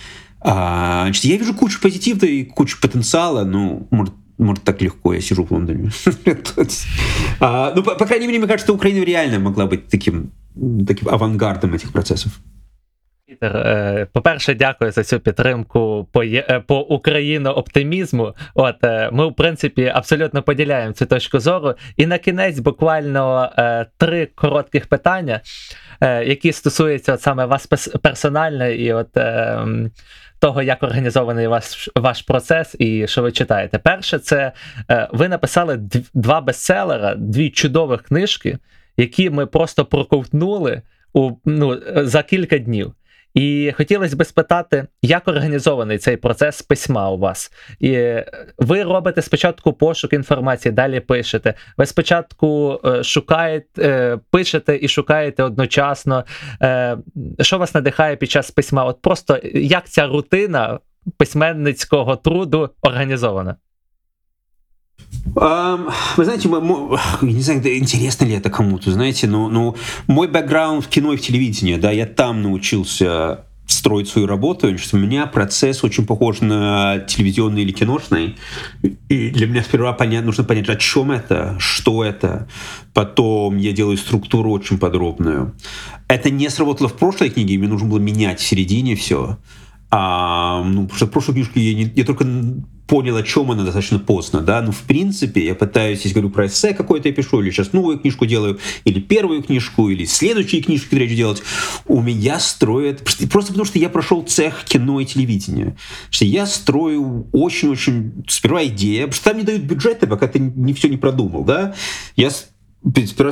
S1: А, значит, я вижу кучу позитива и кучу потенциала, ну, может, может, так легко, я сижу в Лондоне. ну, по, крайней мере, мне кажется, Украина реально могла быть таким, таким авангардом этих процессов.
S2: Е, по-перше, дякую за цю підтримку по е, по україно-оптимізму. От е, ми, в принципі, абсолютно поділяємо цю точку зору. І на кінець буквально три коротких питання, які стосуються от саме вас персонально і от того, як організований ваш ваш процес і що ви читаєте. Перше, це е, ви написали два бестселера, дві чудових книжки, які ми просто проковтнули у ну, за кілька днів. І хотілося б спитати, як організований цей процес письма у вас? І Ви робите спочатку пошук інформації, далі пишете. Ви спочатку е, шукаєте, е, пишете і шукаєте одночасно. Е, що вас надихає під час письма? От просто як ця рутина письменницького труду організована?
S1: Вы знаете, не знаю, интересно ли это кому-то, знаете, но, но мой бэкграунд в кино и в телевидении, да, я там научился строить свою работу. Значит, у меня процесс очень похож на телевизионный или киношный. И для меня сперва понять, нужно понять, о чем это, что это. Потом я делаю структуру очень подробную. Это не сработало в прошлой книге, мне нужно было менять в середине все. А, ну, потому что прошлую книжку я, не, я только понял, о чем она достаточно поздно, да, ну, в принципе, я пытаюсь, если говорю про эссе какое-то я пишу, или сейчас новую книжку делаю, или первую книжку, или следующие книжки, хочу делать, у меня строят, просто потому что я прошел цех кино и телевидения, что я строю очень-очень, сперва идея, потому что там не дают бюджеты, пока ты не все не продумал, да, я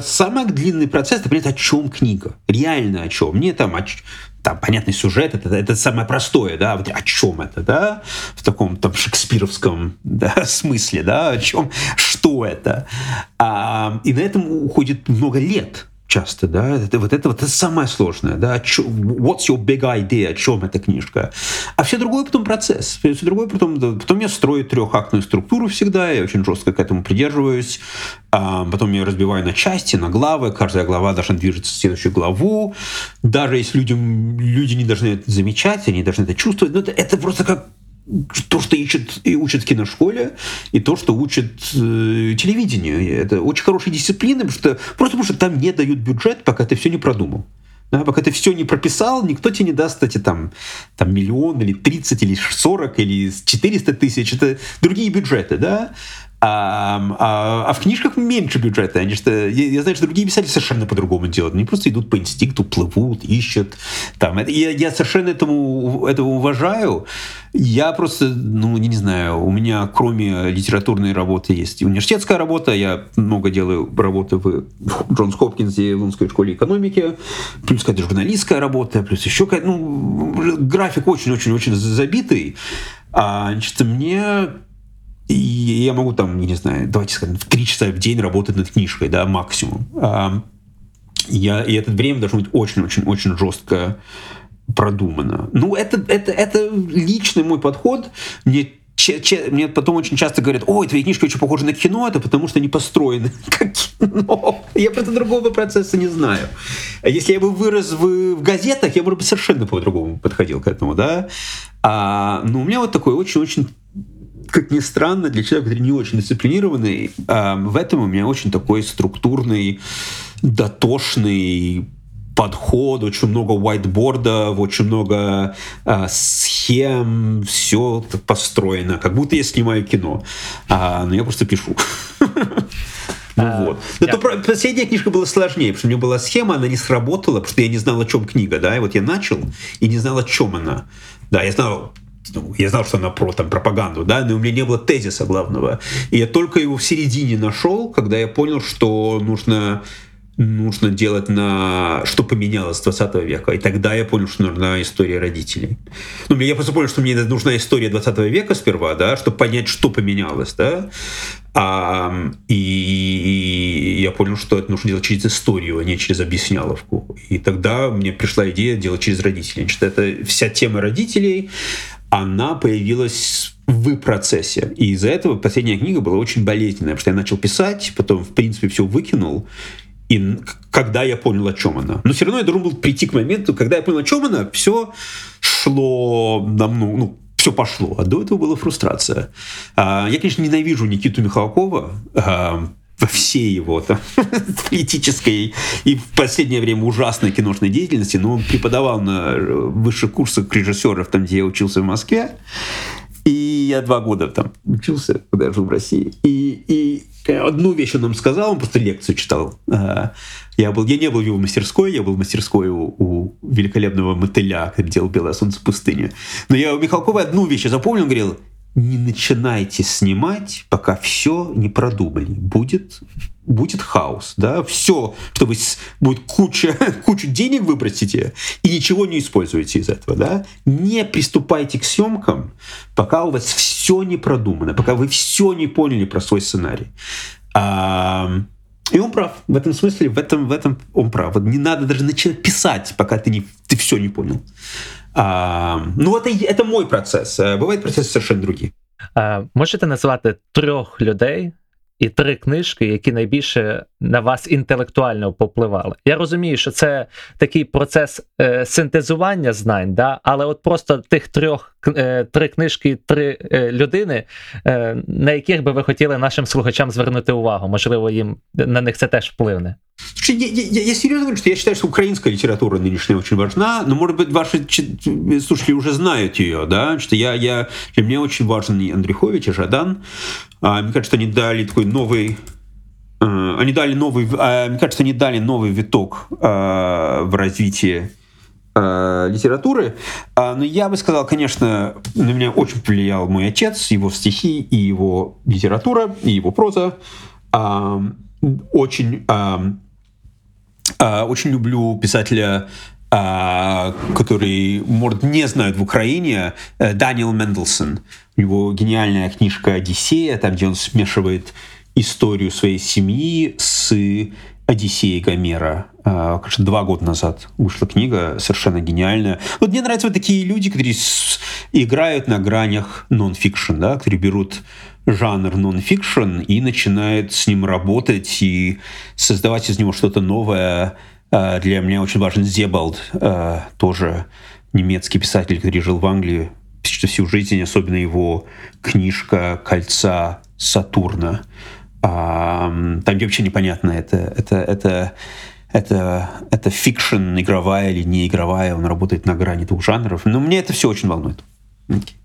S1: самый длинный процесс, это понять, о чем книга, реально о чем. Не там, о, там понятный сюжет, это, это самое простое, да, вот о чем это, да, в таком там шекспировском да, смысле, да, о чем, что это. А, и на этом уходит много лет, часто, да, это, вот это вот это самое сложное, да, what's your big idea, о чем эта книжка, а все другое потом процесс, все другое потом, потом я строю трехактную структуру всегда, я очень жестко к этому придерживаюсь, а потом я разбиваю на части, на главы, каждая глава должна движется в следующую главу, даже если людям, люди не должны это замечать, они должны это чувствовать, но это, это просто как то, что ищет, и учат в киношколе, и то, что учат э, телевидению. Это очень хорошая дисциплина, потому что, просто потому что там не дают бюджет, пока ты все не продумал. Да, пока ты все не прописал, никто тебе не даст эти там, там миллион, или 30, или 40, или 400 тысяч. Это другие бюджеты, да? А, а, а в книжках меньше бюджета. Они что, я, я знаю, что другие писатели совершенно по-другому делают. Они просто идут по инстинкту, плывут, ищут. Там. Я, я совершенно этому, этого уважаю. Я просто, ну, не знаю, у меня кроме литературной работы есть и университетская работа. Я много делаю работы в Джонс Хопкинсе, в Лунской школе экономики. Плюс какая-то журналистская работа, плюс еще какая-то, ну, график очень-очень-очень забитый. А, значит, мне и я могу там, не знаю, давайте скажем, в три часа в день работать над книжкой, да, максимум. Я, и это время должно быть очень-очень-очень жестко продумано. Ну, это, это, это личный мой подход. Мне Че, че, мне потом очень часто говорят, ой, твои книжки очень похожи на кино, это потому что они построены как кино. Я просто другого процесса не знаю. Если я бы вырос в, в газетах, я бы совершенно по-другому подходил к этому, да. А, ну, у меня вот такой очень-очень как ни странно, для человека, который не очень дисциплинированный, э, в этом у меня очень такой структурный, дотошный подход, очень много whiteboardов, очень много э, схем, все построено, как будто я снимаю кино, а, но я просто пишу. Ну вот. Но то последняя книжка была сложнее, потому что у меня была схема, она не сработала, потому что я не знал, о чем книга, да, и вот я начал и не знал, о чем она. Да, я знал, ну, я знал, что она про там, пропаганду, да, но у меня не было тезиса главного. И я только его в середине нашел, когда я понял, что нужно нужно делать на что поменялось с 20 века. И тогда я понял, что нужна история родителей. Ну, я просто понял, что мне нужна история 20 века сперва, да, чтобы понять, что поменялось, да. А, и, и я понял, что это нужно делать через историю, а не через объясняловку. И тогда мне пришла идея делать через родителей. Значит, это вся тема родителей, она появилась в процессе. И из-за этого последняя книга была очень болезненная, потому что я начал писать, потом, в принципе, все выкинул, и когда я понял, о чем она. Но все равно я должен был прийти к моменту, когда я понял, о чем она, все шло на ну, ну все пошло. А до этого была фрустрация. А, я, конечно, ненавижу Никиту Михалкова, во всей его там, политической и в последнее время ужасной киношной деятельности, но он преподавал на высших курсах режиссеров, там, где я учился в Москве. И я два года там учился, когда я жил в России. И, и одну вещь он нам сказал, он просто лекцию читал. А, я, был, я не был в его мастерской, я был в мастерской у, у великолепного мотыля, который делал «Белое солнце пустыни». Но я у Михалкова одну вещь запомнил, он говорил, не начинайте снимать, пока все не продумали. Будет, будет хаос. Да? Все, что вы будет куча, кучу денег выбросите и ничего не используете из этого. Да? Не приступайте к съемкам, пока у вас все не продумано, пока вы все не поняли про свой сценарий. А, и он прав. В этом смысле, в этом, в этом он прав. Не надо даже начинать писать, пока ты, не, ты все не понял. А, Ну, это, это мой процес. Бувають процеси совершенно другі.
S2: А, Можете назвати трьох людей і три книжки, які найбільше на вас інтелектуально попливали. Я розумію, що це такий процес е, синтезування знань, да? але от просто тих трьох е, три книжки, три е, людини, е, на яких би ви хотіли нашим слухачам звернути увагу. Можливо, їм на них це теж впливне.
S1: Слушай, я, я, я серьезно говорю, что я считаю, что украинская литература нынешняя очень важна, но, может быть, ваши слушатели уже знают ее, да, что я, я, для меня очень важен и Андрюхович, и Жадан. А, мне кажется, они дали такой новый а, они дали новый, а, мне кажется, они дали новый виток а, в развитии а, литературы. Но я бы сказал, конечно, на меня очень повлиял мой отец, его стихи и его литература, и его проза. Очень, э, э, очень люблю писателя который, может, не знают в Украине, Даниэл Менделсон. У него гениальная книжка «Одиссея», там, где он смешивает историю своей семьи с Одиссеей Гомера. Кажется, два года назад вышла книга, совершенно гениальная. Вот мне нравятся вот такие люди, которые играют на гранях нон-фикшн, да, которые берут жанр нон-фикшн и начинают с ним работать и создавать из него что-то новое. Для меня очень важен Зебалд, тоже немецкий писатель, который жил в Англии почти всю жизнь, особенно его книжка «Кольца Сатурна». Там, где вообще непонятно, это, это, это, это, это fiction, игровая или не игровая, он работает на грани двух жанров. Но мне это все очень волнует.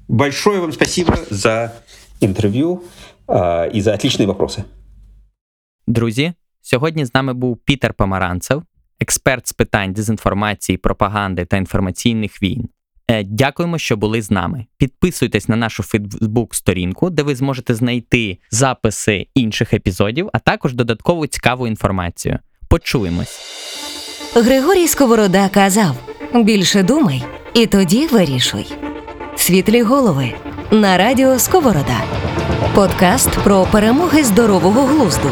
S1: Большое вам спасибо за інтерв'ю а, і за отличні вопроси.
S3: Друзі, сьогодні з нами був Пітер Помаранцев, експерт з питань дезінформації, пропаганди та інформаційних війн. Е, дякуємо, що були з нами. Підписуйтесь на нашу Фейсбук-сторінку, де ви зможете знайти записи інших епізодів, а також додаткову цікаву інформацію. Почуємось.
S4: Григорій Сковорода казав: більше думай, і тоді вирішуй. Світлі голови на радіо Сковорода. Подкаст про перемоги здорового глузду.